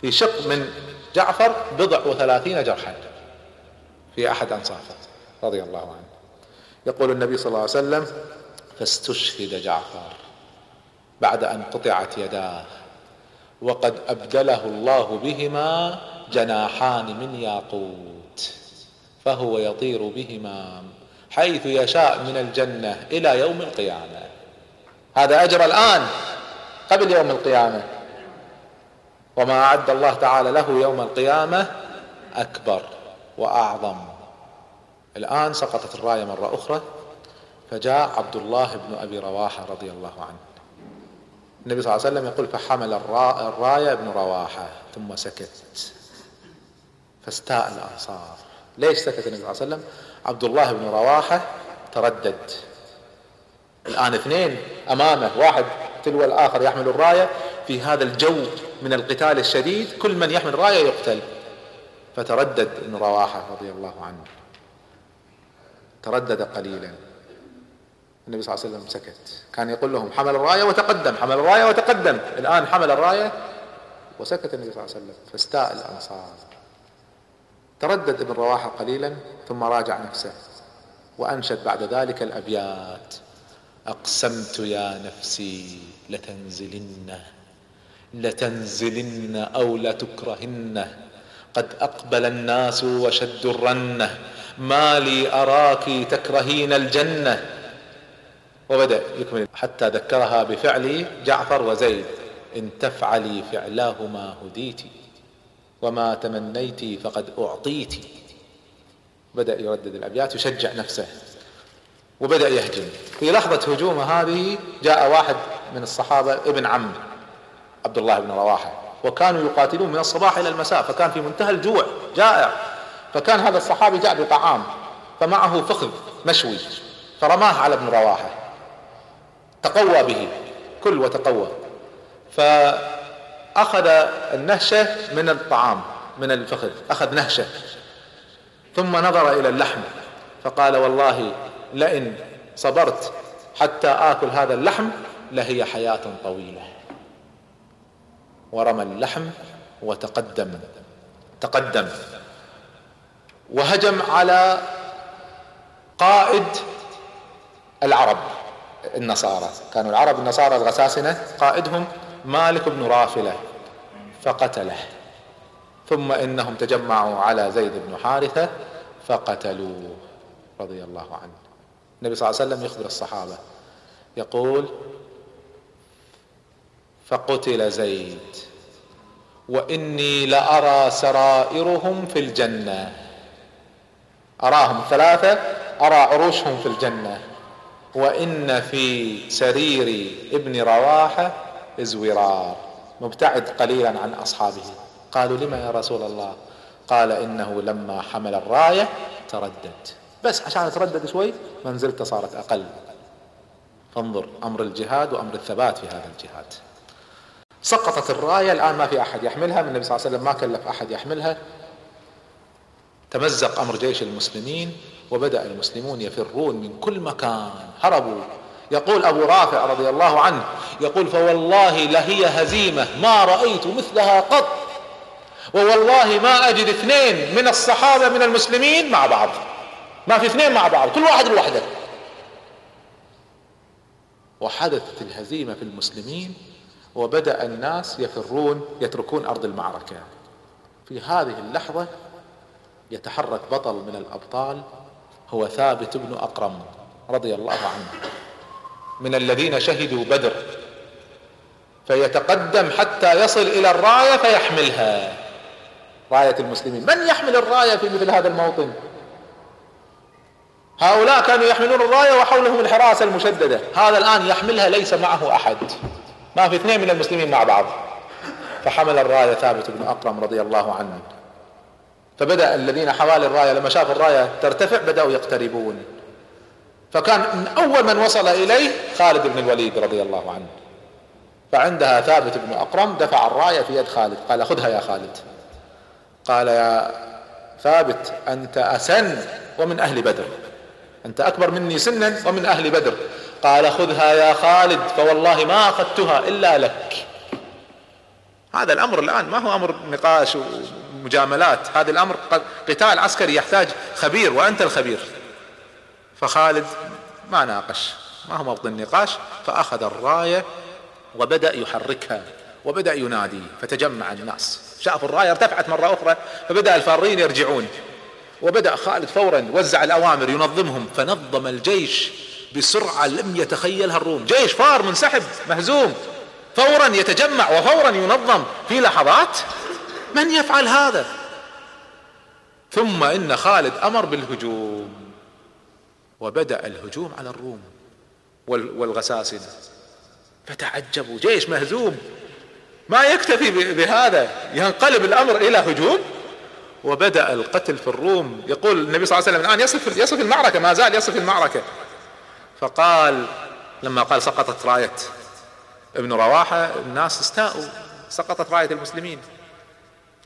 في شق من جعفر بضع وثلاثين جرحا في أحد أنصافه رضي الله عنه. يقول النبي صلى الله عليه وسلم فاستشهد جعفر بعد أن قطعت يداه وقد أبدله الله بهما جناحان من ياقوت. فهو يطير بهما حيث يشاء من الجنة إلى يوم القيامة. هذا أجر الآن قبل يوم القيامة. وما أعد الله تعالى له يوم القيامة أكبر وأعظم. الآن سقطت الراية مرة أخرى فجاء عبد الله بن أبي رواحة رضي الله عنه. النبي صلى الله عليه وسلم يقول فحمل الراية ابن رواحة ثم سكت فاستاء الأنصار. ليش سكت النبي صلى الله عليه وسلم؟ عبد الله بن رواحة تردد. الآن اثنين أمامه واحد تلو الآخر يحمل الراية. في هذا الجو من القتال الشديد كل من يحمل راية يقتل. فتردد ابن رواحة رضي الله عنه. تردد قليلا. النبي صلى الله عليه وسلم سكت. كان يقول لهم حمل الراية وتقدم حمل الراية وتقدم. الآن حمل الراية وسكت النبي صلى الله عليه وسلم. فاستاء الأنصار. تردد ابن رواحه قليلا ثم راجع نفسه وأنشد بعد ذلك الأبيات. أقسمت يا نفسي لتنزلن لتنزلن أو لتكرهن. قد أقبل الناس وشدوا الرنه ما لي أراك تكرهين الجنة. وبدأ يكمل. حتى ذكرها بفعل جعفر وزيد. إن تفعلي فعلاهما هديت وما تمنيت فقد اعطيت. بدأ يردد الأبيات يشجع نفسه وبدأ يهجم. في لحظة هجومه هذه جاء واحد من الصحابة ابن عم عبد الله بن رواحة. وكانوا يقاتلون من الصباح إلى المساء فكان في منتهى الجوع جائع. فكان هذا الصحابي جاء بطعام فمعه فخذ مشوي فرماه على ابن رواحة. تقوى به كل وتقوى. فأخذ النهشة من الطعام من الفخذ أخذ نهشة. ثم نظر إلى اللحم فقال والله لئن صبرت حتى آكل هذا اللحم لهي حياة طويلة. ورمى اللحم وتقدم تقدم. وهجم على قائد العرب النصارى. كانوا العرب النصارى الغساسنة قائدهم مالك بن رافلة فقتله. ثم إنهم تجمعوا على زيد بن حارثة فقتلوه رضي الله عنه. النبي صلى الله عليه وسلم يخبر الصحابة. يقول فقتل زيد وإني لأرى سرائرهم في الجنة. أراهم ثلاثة أرى عروشهم في الجنة. وإن في سرير ابن رواحة ازورار مبتعد قليلا عن أصحابه. قالوا لما يا رسول الله؟ قال إنه لما حمل الراية تردد. بس عشان تردد شوي منزلته صارت أقل. فانظر أمر الجهاد وأمر الثبات في هذا الجهاد. سقطت الراية الآن ما في أحد يحملها. من النبي صلى الله عليه وسلم ما كلف أحد يحملها. تمزق أمر جيش المسلمين وبدأ المسلمون يفرون من كل مكان. هربوا. يقول أبو رافع رضي الله عنه يقول فوالله لهي هزيمة ما رأيت مثلها قط ووالله ما أجد اثنين من الصحابة من المسلمين مع بعض ما في اثنين مع بعض كل واحد لوحده. وحدثت الهزيمة في المسلمين وبدأ الناس يفرون يتركون أرض المعركة. في هذه اللحظة يتحرك بطل من الأبطال هو ثابت بن أقرم رضي الله عنه. من الذين شهدوا بدر فيتقدم حتى يصل إلى الراية فيحملها. راية المسلمين. من يحمل الراية في مثل هذا الموطن؟ هؤلاء كانوا يحملون الراية وحولهم الحراسة المشددة. هذا الآن يحملها ليس معه أحد. ما في اثنين من المسلمين مع بعض. فحمل الراية ثابت بن أقرم رضي الله عنه. فبدأ الذين حوالي الراية لما شافوا الراية ترتفع بدأوا يقتربون. فكان من أول من وصل إليه خالد بن الوليد رضي الله عنه. فعندها ثابت بن أقرم دفع الراية في يد خالد قال خذها يا خالد. قال يا ثابت أنت أسن ومن أهل بدر. أنت أكبر مني سنا ومن أهل بدر. قال خذها يا خالد فوالله ما أخذتها إلا لك. هذا الأمر الآن ما هو أمر نقاش مجاملات هذا الأمر قتال عسكري يحتاج خبير وأنت الخبير. فخالد ما ناقش ما هو موطن النقاش فأخذ الراية وبدأ يحركها وبدأ ينادي فتجمع الناس. شافوا الراية ارتفعت مرة أخرى فبدأ الفارين يرجعون. وبدأ خالد فورا وزع الأوامر ينظمهم فنظم الجيش بسرعة لم يتخيلها الروم. جيش فار منسحب مهزوم. فورا يتجمع وفورا ينظم. في لحظات من يفعل هذا؟ ثم إن خالد أمر بالهجوم. وبدأ الهجوم على الروم والغساسنه فتعجبوا جيش مهزوم. ما يكتفي بهذا ينقلب الأمر إلى هجوم. وبدأ القتل في الروم. يقول النبي صلى الله عليه وسلم الآن يصف يصف المعركة ما زال يصف المعركة. فقال لما قال سقطت راية ابن رواحة الناس استاءوا سقطت راية المسلمين.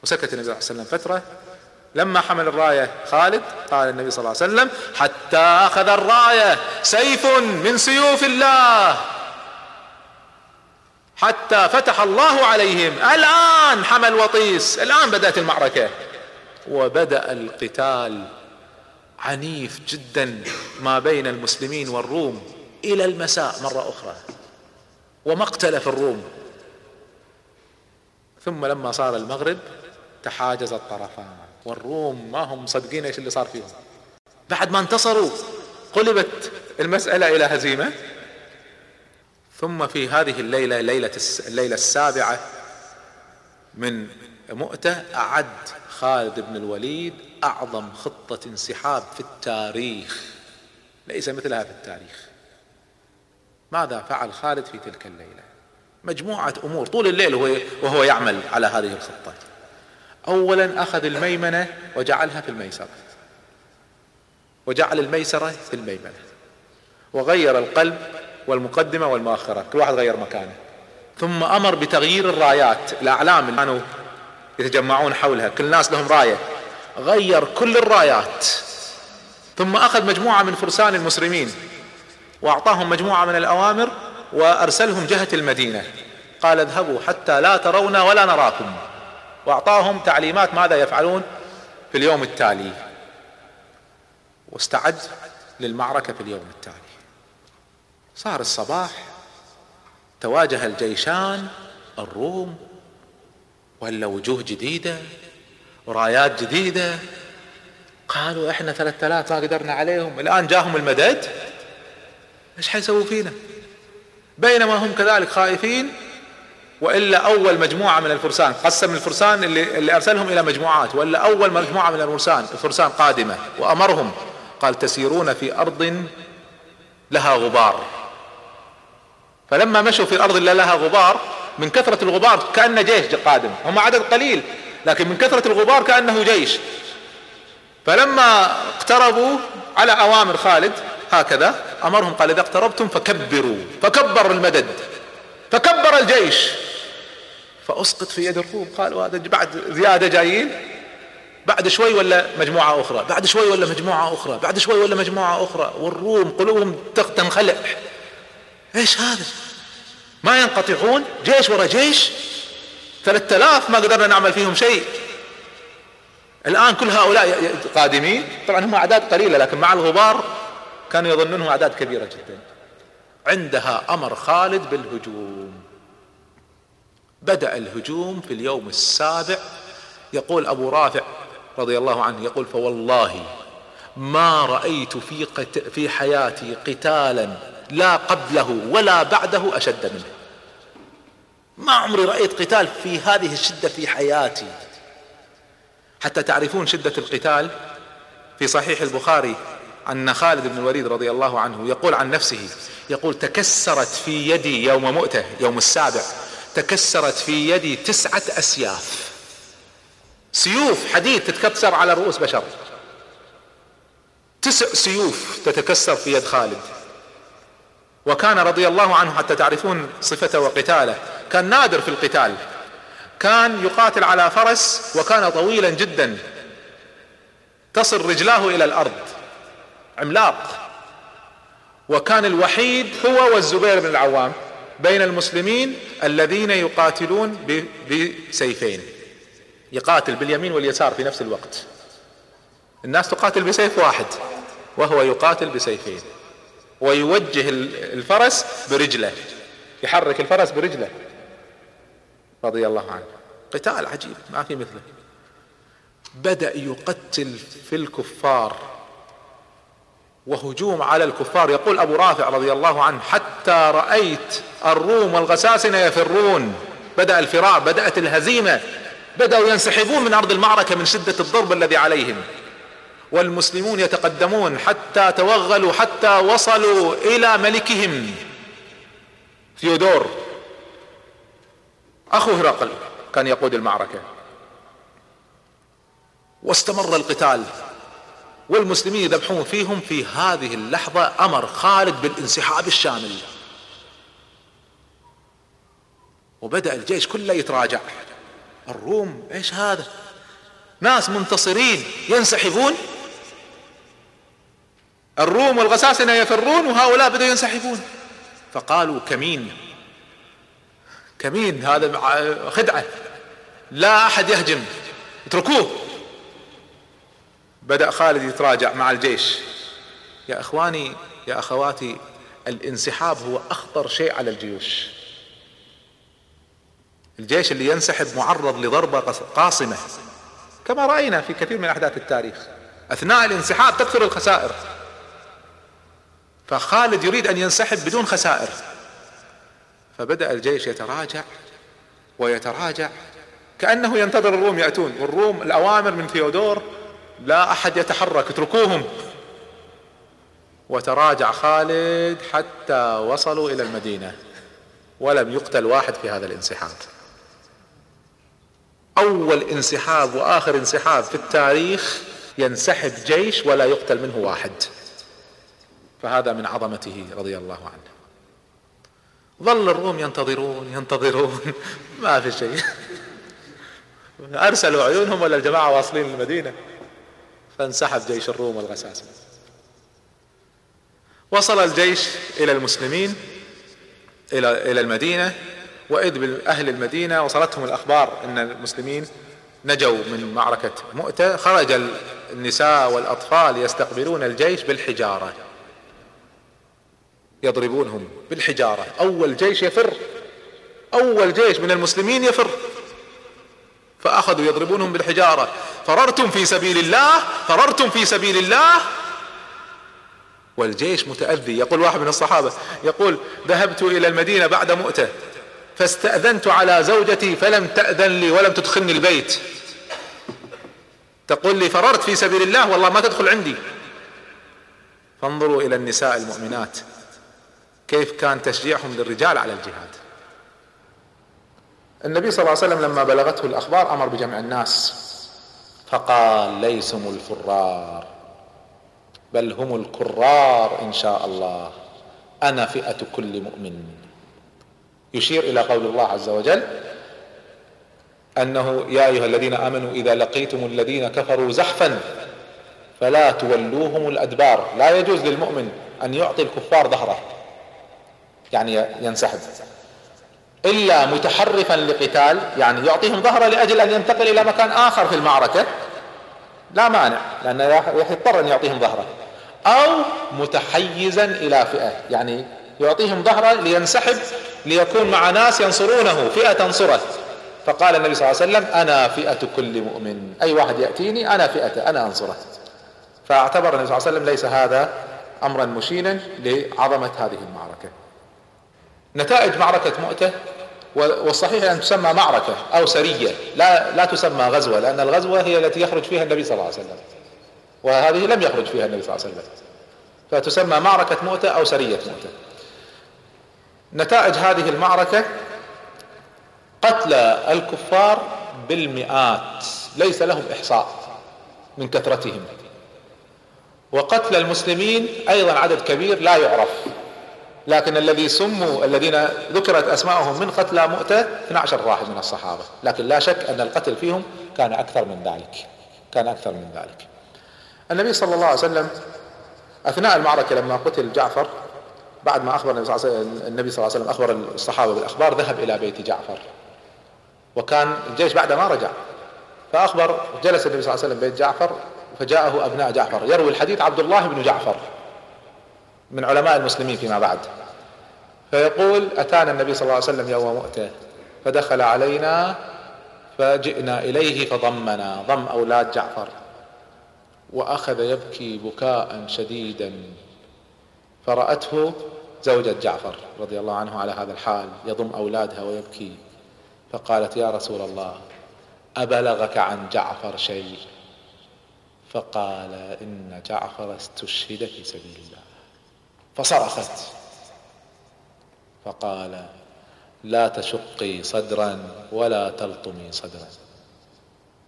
وسكت النبي صلى الله عليه وسلم فترة. لما حمل الراية خالد قال النبي صلى الله عليه وسلم حتى أخذ الراية سيف من سيوف الله. حتى فتح الله عليهم. الآن حمل وطيس. الآن بدأت المعركة. وبدأ القتال عنيف جدا ما بين المسلمين والروم إلى المساء مرة أخرى. ومقتل في الروم. ثم لما صار المغرب تحاجز الطرفان. والروم ما هم مصدقين إيش اللي صار فيهم. بعد ما انتصروا قلبت المسألة إلى هزيمة. ثم في هذه الليلة ليلة الليلة السابعة من مؤتة أعد خالد بن الوليد أعظم خطة انسحاب في التاريخ. ليس مثلها في التاريخ. ماذا فعل خالد في تلك الليلة؟ مجموعة أمور. طول الليل وهو, وهو يعمل على هذه الخطة. أولا أخذ الميمنة وجعلها في الميسرة. وجعل الميسرة في الميمنة. وغير القلب والمقدمة والمؤخرة. كل واحد غير مكانه. ثم أمر بتغيير الرايات. الأعلام اللي كانوا يتجمعون حولها. كل الناس لهم راية. غير كل الرايات. ثم أخذ مجموعة من فرسان المسلمين. وأعطاهم مجموعة من الأوامر وأرسلهم جهة المدينة. قال اذهبوا حتى لا ترونا ولا نراكم. وأعطاهم تعليمات ماذا يفعلون في اليوم التالي. واستعد للمعركة في اليوم التالي. صار الصباح تواجه الجيشان الروم ولا وجوه جديدة ورايات جديدة. قالوا إحنا ثلاثة آلاف ما قدرنا عليهم الآن جاهم المدد؟ إيش حيسووا فينا؟ بينما هم كذلك خائفين وإلا أول مجموعة من الفرسان قسم الفرسان اللي, اللي أرسلهم إلى مجموعات ولا أول مجموعة من الفرسان الفرسان قادمة. وأمرهم قال تسيرون في أرض لها غبار. فلما مشوا في الأرض اللي لها غبار من كثرة الغبار كأن جيش قادم. هم عدد قليل لكن من كثرة الغبار كأنه جيش. فلما اقتربوا على أوامر خالد هكذا أمرهم قال إذا اقتربتم فكبروا فكبر المدد فكبر الجيش. فأسقط في يد الروم. قالوا هذا بعد زيادة جايين. بعد شوي ولا مجموعة أخرى؟ بعد شوي ولا مجموعة أخرى؟ بعد شوي ولا مجموعة أخرى؟ والروم قلوبهم تنخلع إيش هذا؟ ما ينقطعون؟ جيش ورا جيش. ثلاثة آلاف ما قدرنا نعمل فيهم شيء. الآن كل هؤلاء قادمين. طبعا هم أعداد قليلة لكن مع الغبار كانوا يظنونهم أعداد كبيرة جدا. عندها أمر خالد بالهجوم. بدأ الهجوم في اليوم السابع. يقول أبو رافع رضي الله عنه يقول فوالله ما رأيت في, قت... في حياتي قتالا لا قبله ولا بعده أشد منه. ما عمري رأيت قتال في هذه الشدة في حياتي. حتى تعرفون شدة القتال؟ في صحيح البخاري أن خالد بن الوليد رضي الله عنه يقول عن نفسه يقول تكسرت في يدي يوم مؤتة يوم السابع تكسرت في يدي تسعة أسياف. سيوف حديد تتكسر على رؤوس بشر. تسع سيوف تتكسر في يد خالد. وكان رضي الله عنه حتى تعرفون صفته وقتاله كان نادر في القتال. كان يقاتل على فرس وكان طويلا جدا. تصل رجلاه إلى الأرض. عملاق. وكان الوحيد هو والزبير بن العوام. بين المسلمين الذين يقاتلون بسيفين. يقاتل باليمين واليسار في نفس الوقت. الناس تقاتل بسيف واحد وهو يقاتل بسيفين. ويوجه الفرس برجله يحرك الفرس برجله. رضي الله عنه. قتال عجيب ما في مثله. بدأ يقتل في الكفار. وهجوم على الكفار. يقول أبو رافع رضي الله عنه حتى رأيت الروم والغساسنة يفرون. بدأ الفرار بدأت الهزيمة. بدأوا ينسحبون من أرض المعركة من شدة الضرب الذي عليهم. والمسلمون يتقدمون حتى توغلوا حتى وصلوا إلى ملكهم. ثيودور أخو هرقل كان يقود المعركة. واستمر القتال. والمسلمين يذبحون فيهم في هذه اللحظة أمر خالد بالانسحاب الشامل. وبدأ الجيش كله يتراجع. الروم إيش هذا؟ ناس منتصرين ينسحبون. الروم والغساسنة يفرون وهؤلاء بدأوا ينسحبون. فقالوا كمين؟ كمين هذا خدعة. لا أحد يهجم. اتركوه. بدأ خالد يتراجع مع الجيش. يا إخواني يا أخواتي الانسحاب هو أخطر شيء على الجيوش. الجيش اللي ينسحب معرض لضربة قاصمة. كما رأينا في كثير من أحداث التاريخ أثناء الانسحاب تكثر الخسائر. فخالد يريد أن ينسحب بدون خسائر. فبدأ الجيش يتراجع ويتراجع كأنه ينتظر الروم يأتون. والروم الأوامر من ثيودور لا أحد يتحرك اتركوهم. وتراجع خالد حتى وصلوا إلى المدينة ولم يقتل واحد في هذا الانسحاب. أول انسحاب وآخر انسحاب في التاريخ ينسحب جيش ولا يقتل منه واحد. فهذا من عظمته رضي الله عنه. ظل الروم ينتظرون ينتظرون. ما في شيء. أرسلوا عيونهم ولا الجماعة واصلين للمدينة فانسحب جيش الروم والغساسنة وصل الجيش إلى المسلمين إلى إلى المدينة وإذ بأهل المدينة وصلتهم الأخبار إن المسلمين نجوا من معركة مؤتة خرج النساء والأطفال يستقبلون الجيش بالحجارة. يضربونهم بالحجارة. أول جيش يفر أول جيش من المسلمين يفر. فأخذوا يضربونهم بالحجارة. فررتم في سبيل الله فررتم في سبيل الله. والجيش متأذي. يقول واحد من الصحابة يقول ذهبت إلى المدينة بعد مؤتة فاستأذنت على زوجتي فلم تأذن لي ولم تدخلني البيت. تقول لي فررت في سبيل الله والله ما تدخل عندي. فانظروا إلى النساء المؤمنات كيف كان تشجيعهم للرجال على الجهاد. النبي صلى الله عليه وسلم لما بلغته الأخبار أمر بجمع الناس. فقال ليسم الفرار بل هم الكرار إن شاء الله. أنا فئة كل مؤمن. يشير إلى قول الله عز وجل أنه يا أيها الذين آمنوا إذا لقيتم الذين كفروا زحفا فلا تولوهم الأدبار. لا يجوز للمؤمن أن يعطي الكفار ظهره يعني ينسحب. إلا متحرفا لقتال يعني يعطيهم ظهره لأجل أن ينتقل إلى مكان آخر في المعركة لا مانع راح يضطر أن يعطيهم ظهره. أو متحيزا إلى فئة يعني يعطيهم ظهره لينسحب ليكون مع ناس ينصرونه فئة تنصره فقال النبي صلى الله عليه وسلم أنا فئة كل مؤمن. أي واحد يأتيني أنا فئته أنا انصره فاعتبر النبي صلى الله عليه وسلم ليس هذا امرا مشينا لعظمة هذه المعركة. نتائج معركة مؤتة والصحيح أن تسمى معركة أو سرية. لا لا تسمى غزوة لأن الغزوة هي التي يخرج فيها النبي صلى الله عليه وسلم. وهذه لم يخرج فيها النبي صلى الله عليه وسلم. فتسمى معركة مؤتة أو سرية مؤتة نتائج هذه المعركة قتل الكفار بالمئات. ليس لهم إحصاء من كثرتهم. وقتل المسلمين أيضا عدد كبير لا يعرف. لكن الذي سموا الذين ذكرت اسماءهم من قتلى مؤتة 12 واحد من الصحابة. لكن لا شك أن القتل فيهم كان أكثر من ذلك. كان أكثر من ذلك. النبي صلى الله عليه وسلم أثناء المعركة لما قتل جعفر بعد ما أخبر النبي صلى الله عليه وسلم أخبر الصحابة بالأخبار ذهب إلى بيت جعفر. وكان الجيش بعد ما رجع فاخبر جلس النبي صلى الله عليه وسلم بيت جعفر فجاءه أبناء جعفر. يروي الحديث عبد الله بن جعفر. من علماء المسلمين فيما بعد. فيقول أتانا النبي صلى الله عليه وسلم يوم مؤتة فدخل علينا فجئنا إليه فضمنا ضم أولاد جعفر وأخذ يبكي بكاء شديدا. فرأته زوجة جعفر رضي الله عنه على هذا الحال يضم أولادها ويبكي. فقالت يا رسول الله أبلغك عن جعفر شيء؟ فقال إن جعفر استشهد في سبيل الله. فصرخت. فقال لا تشقي صدرا ولا تلطمي صدرا.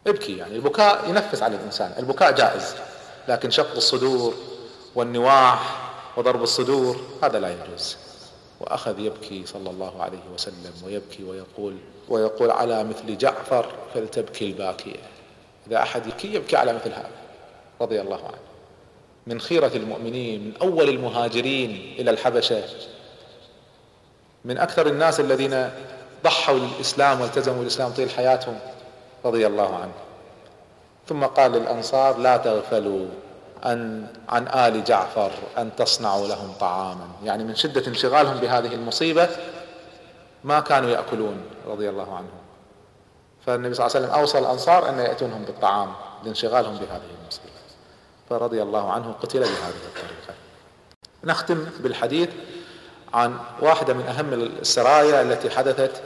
ابكي يعني البكاء ينفس على الإنسان البكاء جائز لكن شق الصدور والنواح وضرب الصدور هذا لا يجوز. وأخذ يبكي صلى الله عليه وسلم ويبكي ويقول ويقول على مثل جعفر فلتبكي الباكية. إذا أحد يبكي يبكي على مثل هذا رضي الله عنه. من خيرة المؤمنين من أول المهاجرين إلى الحبشة. من أكثر الناس الذين ضحوا للإسلام والتزموا الإسلام طيل حياتهم رضي الله عنه. ثم قال للأنصار لا تغفلوا أن عن آل جعفر أن تصنعوا لهم طعاما. يعني من شدة انشغالهم بهذه المصيبة ما كانوا يأكلون رضي الله عنهم. فالنبي صلى الله عليه وسلم أوصى الأنصار أن يأتونهم بالطعام لانشغالهم بهذه المصيبة. فرضي الله عنه قتل بهذه الطريقة. نختم بالحديث عن واحدة من أهم السرايا التي حدثت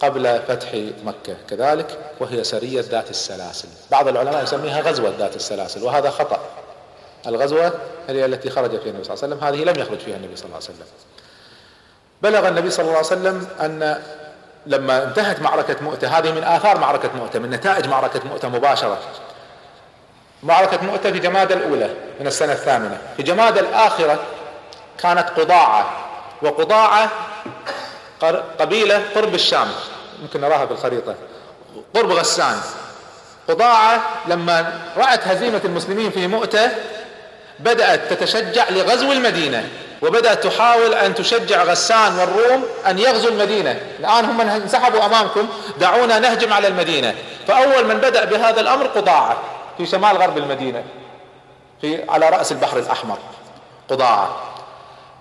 قبل فتح مكة كذلك وهي سرية ذات السلاسل. بعض العلماء يسميها غزوة ذات السلاسل وهذا خطأ. الغزوة هي التي خرج فيها النبي صلى الله عليه وسلم هذه لم يخرج فيها النبي صلى الله عليه وسلم. بلغ النبي صلى الله عليه وسلم أن لما انتهت معركة مؤتة هذه من آثار معركة مؤتة من نتائج معركة مؤتة مباشرة. معركة مؤتة في جماد الأولى من السنة الثامنة. في جماد الآخرة كانت قضاعة وقضاعة قبيلة قرب الشام. ممكن نراها بالخريطة. قرب غسان. قضاعة لما رأت هزيمة المسلمين في مؤتة بدأت تتشجع لغزو المدينة وبدأت تحاول أن تشجع غسان والروم أن يغزوا المدينة. الآن هم انسحبوا أمامكم دعونا نهجم على المدينة. فأول من بدأ بهذا الأمر قضاعة. في شمال غرب المدينة في على رأس البحر الأحمر قضاعة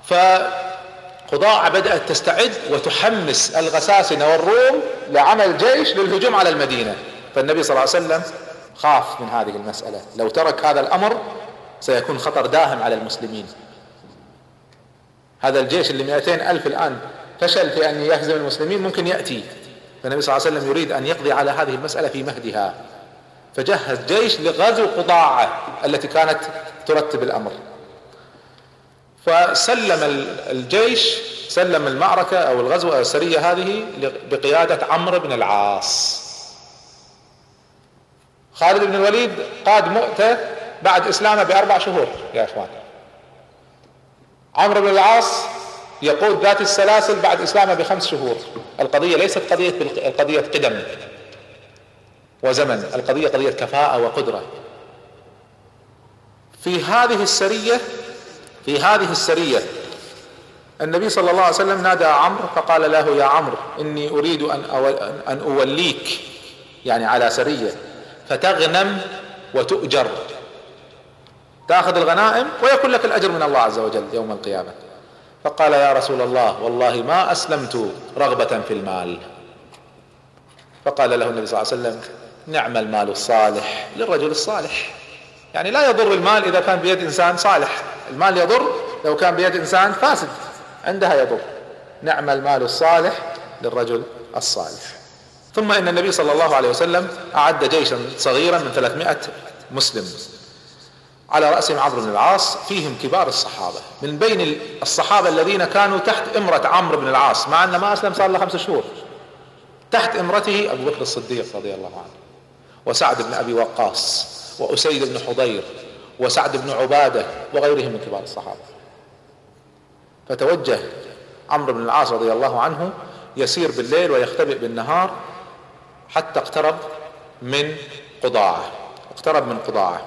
فقضاعة بدأت تستعد وتحمس الغساسنة والروم لعمل جيش للهجوم على المدينة. فالنبي صلى الله عليه وسلم خاف من هذه المسألة. لو ترك هذا الأمر سيكون خطر داهم على المسلمين. هذا الجيش اللي 200 ألف الآن فشل في أن يهزم المسلمين ممكن يأتي. فالنبي صلى الله عليه وسلم يريد أن يقضي على هذه المسألة في مهدها. فجهز جيش لغزو قضاعة التي كانت ترتب الأمر. فسلم الجيش سلم المعركة أو الغزو السرية هذه بقيادة عمرو بن العاص. خالد بن الوليد قاد مؤتة بعد إسلامه بأربع شهور يا إخوان. عمرو بن العاص يقود ذات السلاسل بعد إسلامه بخمس شهور. القضية ليست قضية القضية قدم. وزمن. القضية قضية كفاءة وقدرة. في هذه السرية في هذه السرية النبي صلى الله عليه وسلم نادى عمرو فقال له يا عمرو إني أريد أن, أن أوليك. يعني على سرية. فتغنم وتؤجر. تأخذ الغنائم ويكون لك الأجر من الله عز وجل يوم القيامة. فقال يا رسول الله والله ما أسلمت رغبة في المال. فقال له النبي صلى الله عليه وسلم نعم المال الصالح للرجل الصالح. يعني لا يضر المال إذا كان بيد إنسان صالح. المال يضر لو كان بيد إنسان فاسد. عندها يضر. نعم المال الصالح للرجل الصالح. ثم إن النبي صلى الله عليه وسلم أعد جيشا صغيرا من 300 مسلم. على رأسهم عمرو بن العاص فيهم كبار الصحابة. من بين الصحابة الذين كانوا تحت إمرة عمرو بن العاص مع أن ما أسلم صار له خمس شهور. تحت إمرته أبو بكر الصديق رضي الله عنه. وسعد بن أبي وقاص وأسيد بن حضير وسعد بن عبادة وغيرهم من كبار الصحابة. فتوجه عمرو بن العاص رضي الله عنه يسير بالليل ويختبئ بالنهار حتى اقترب من قضاعة. اقترب من قضاعة.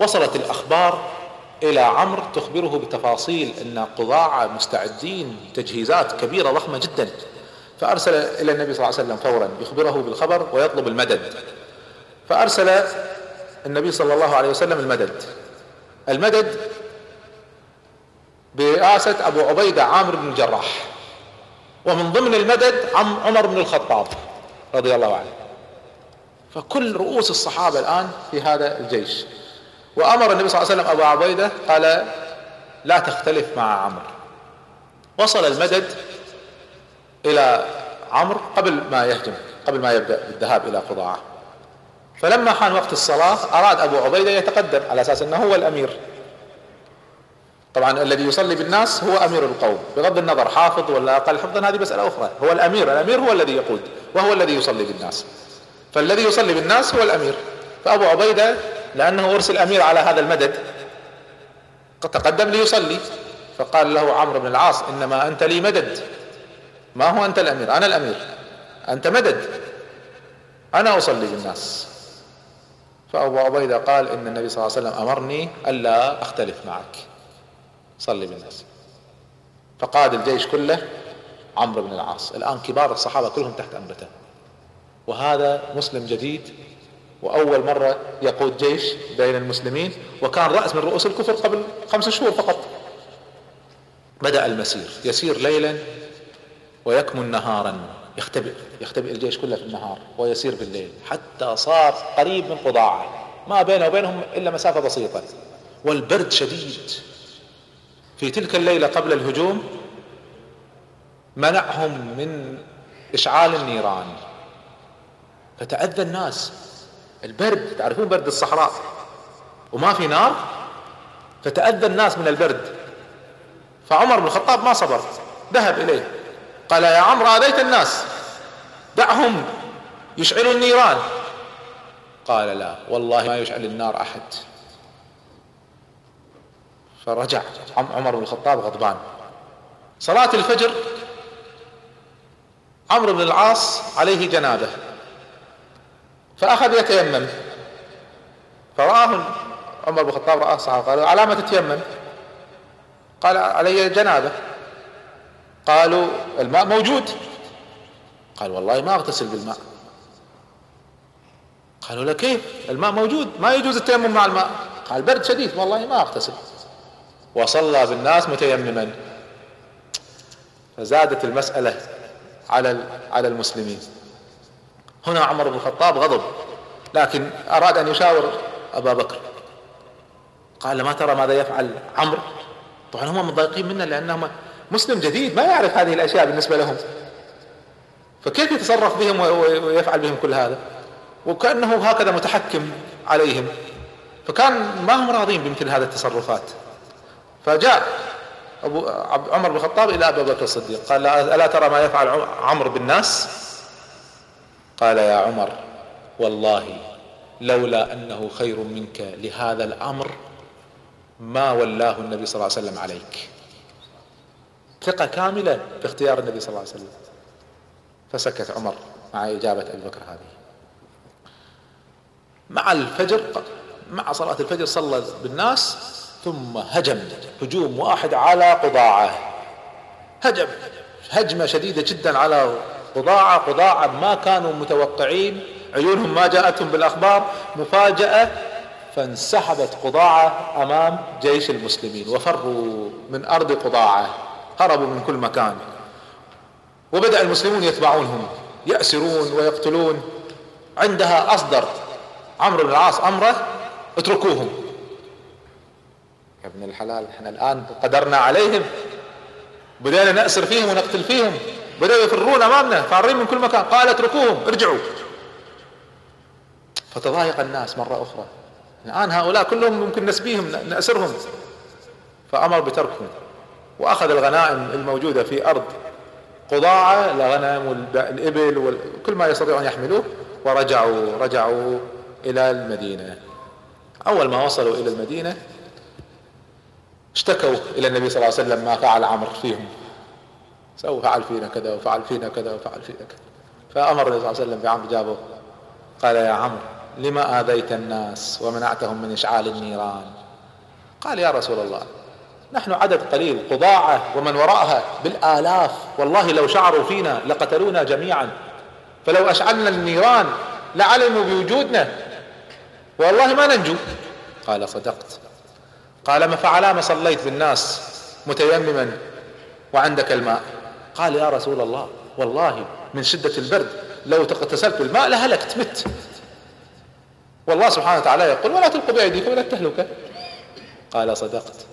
وصلت الأخبار إلى عمرو تخبره بتفاصيل أن قضاعة مستعدين تجهيزات كبيرة ضخمة جدا. فأرسل إلى النبي صلى الله عليه وسلم فورا يخبره بالخبر ويطلب المدد. فأرسل النبي صلى الله عليه وسلم المدد. المدد برئاسة أبو عبيدة عامر بن الجراح. ومن ضمن المدد عم عمر بن الخطاب رضي الله عنه. فكل رؤوس الصحابة الآن في هذا الجيش. وأمر النبي صلى الله عليه وسلم أبو عبيدة قال لا تختلف مع عمرو. وصل المدد إلى عمرو قبل ما يهجم قبل ما يبدأ بالذهاب إلى قضاعة فلما حان وقت الصلاة أراد أبو عبيدة يتقدم على أساس أنه هو الأمير. طبعا الذي يصلي بالناس هو أمير القوم بغض النظر حافظ ولا أقل حفظا هذه مسألة أخرى. هو الأمير الأمير هو الذي يقود وهو الذي يصلي بالناس. فالذي يصلي بالناس هو الأمير. فأبو عبيدة لأنه أرسل أمير على هذا المدد تقدم ليصلي. فقال له عمرو بن العاص إنما أنت لي مدد. ما هو أنت الأمير؟ أنا الأمير. أنت مدد. أنا أصلي بالناس. فأبو عبيدة قال إن النبي صلى الله عليه وسلم أمرني ألا أختلف معك. صلي بالناس فقاد الجيش كله عمرو بن العاص. الآن كبار الصحابة كلهم تحت أمرته. وهذا مسلم جديد وأول مرة يقود جيش بين المسلمين وكان رأس من رؤوس الكفر قبل خمس شهور فقط. بدأ المسير. يسير ليلا ويكمن نهارا. يختبئ يختبئ الجيش كله في النهار ويسير بالليل حتى صار قريب من قضاعة. ما بينه وبينهم إلا مسافة بسيطة. والبرد شديد. في تلك الليلة قبل الهجوم منعهم من إشعال النيران. فتأذى الناس. البرد تعرفون برد الصحراء؟ وما في نار؟ فتأذى الناس من البرد. فعمر بن الخطاب ما صبر ذهب إليه. قال يا عمرو آذيت الناس. دعهم يشعلوا النيران. قال لا والله ما يشعل النار أحد. فرجع عمر بن الخطاب غضبان. صلاة الفجر عمرو بن العاص عليه جنابة. فأخذ يتيمم. فرآه عمر بن الخطاب رآه الصحابة قالوا على ما تتيمم؟ قال علي جنابة. قالوا الماء موجود. قال والله ما أغتسل بالماء. قالوا له كيف؟ الماء موجود ما يجوز التيمم مع الماء. قال برد شديد والله ما أغتسل. وصلى بالناس متيمما. فزادت المسألة على على المسلمين. هنا عمر بن الخطاب غضب لكن أراد أن يشاور أبا بكر. قال ما ترى ماذا يفعل عمرو؟ طبعا هم متضايقين منا لأنهم مسلم جديد ما يعرف هذه الأشياء بالنسبة لهم. فكيف يتصرف بهم ويفعل بهم كل هذا؟ وكأنه هكذا متحكم عليهم. فكان ما هم راضين بمثل هذه التصرفات. فجاء أبو عمر بن الخطاب إلى أبي بكر الصديق. قال ألا ترى ما يفعل عمرو بالناس قال يا عمر والله لولا أنه خير منك لهذا الأمر ما ولاه النبي صلى الله عليه وسلم عليك. ثقة كاملة في اختيار النبي صلى الله عليه وسلم. فسكت عمر مع إجابة أبي بكر هذه. مع الفجر مع صلاة الفجر صلى بالناس ثم هجم. هجوم واحد على قضاعة. هجم. هجمة شديدة جدا على قضاعة. قضاعة ما كانوا متوقعين. عيونهم ما جاءتهم بالأخبار. مفاجأة فانسحبت قضاعة أمام جيش المسلمين وفروا من أرض قضاعة. هربوا من كل مكان. وبدأ المسلمون يتبعونهم يأسرون ويقتلون. عندها أصدر عمرو بن العاص أمره اتركوهم. يا ابن الحلال إحنا الآن قدرنا عليهم. بدأنا نأسر فيهم ونقتل فيهم. بدأوا يفرون أمامنا فارين من كل مكان. قال اتركوهم ارجعوا. فتضايق الناس مرة أخرى. الآن هؤلاء كلهم ممكن نسبيهم نأسرهم. فأمر بتركهم. وأخذ الغنائم الموجودة في أرض قضاعة الغنم والإبل وكل ما يستطيعون يحملوه ورجعوا رجعوا إلى المدينة. أول ما وصلوا إلى المدينة اشتكوا إلى النبي صلى الله عليه وسلم ما فعل عمرو فيهم. سووا فعل فينا كذا وفعل فينا كذا وفعل فينا كذا. فأمر النبي صلى الله عليه وسلم بعمرو جابه قال يا عمرو لما آذيت الناس ومنعتهم من إشعال النيران؟ قال يا رسول الله نحن عدد قليل قضاعة ومن وراءها بالآلاف. والله لو شعروا فينا لقتلونا جميعا. فلو أشعلنا النيران لعلموا بوجودنا. والله ما ننجو. قال صدقت. قال ما فعلام صليت بالناس متيمما وعندك الماء؟ قال يا رسول الله والله من شدة البرد لو اغتسلت بالماء لهلكت مت. والله سبحانه وتعالى يقول ولا تلقوا بأيديكم إلى التهلكة. قال صدقت.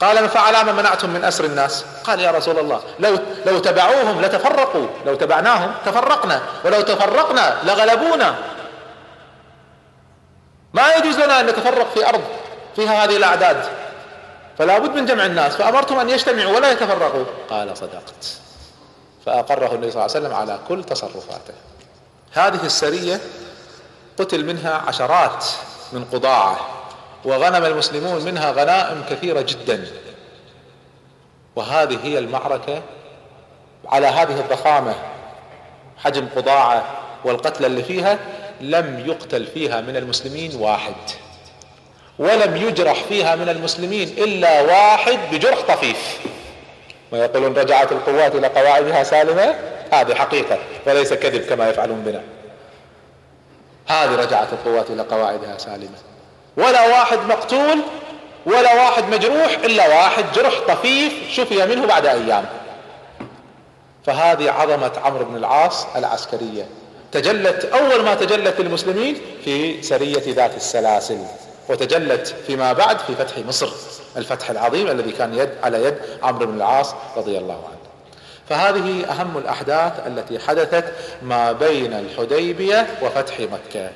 قال ما فعل ما منعتم من أسر الناس. قال يا رسول الله لو لو تبعوهم لتفرقوا لو تبعناهم تفرقنا ولو تفرقنا لغلبونا. ما يجوز لنا أن نتفرق في أرض فيها هذه الأعداد. فلا بد من جمع الناس. فأمرتم أن يجتمعوا ولا يتفرقوا. قال صدقت. فأقره النبي صلى الله عليه وسلم على كل تصرفاته. هذه السرية قتل منها عشرات من قضاعة. وغنم المسلمون منها غنائم كثيرة جدا. وهذه هي المعركة على هذه الضخامة حجم قضاعة والقتلى اللي فيها لم يقتل فيها من المسلمين واحد ولم يجرح فيها من المسلمين إلا واحد بجرح طفيف. ويقولون رجعت القوات إلى قواعدها سالمة؟ هذه حقيقة وليس كذب كما يفعلون بنا. هذه رجعت القوات إلى قواعدها سالمة. ولا واحد مقتول ولا واحد مجروح إلا واحد جرح طفيف شفي منه بعد أيام. فهذه عظمة عمرو بن العاص العسكرية. تجلت أول ما تجلت للمسلمين في سرية ذات السلاسل وتجلت فيما بعد في فتح مصر الفتح العظيم الذي كان يد على يد عمرو بن العاص رضي الله عنه. فهذه أهم الأحداث التي حدثت ما بين الحديبية وفتح مكة.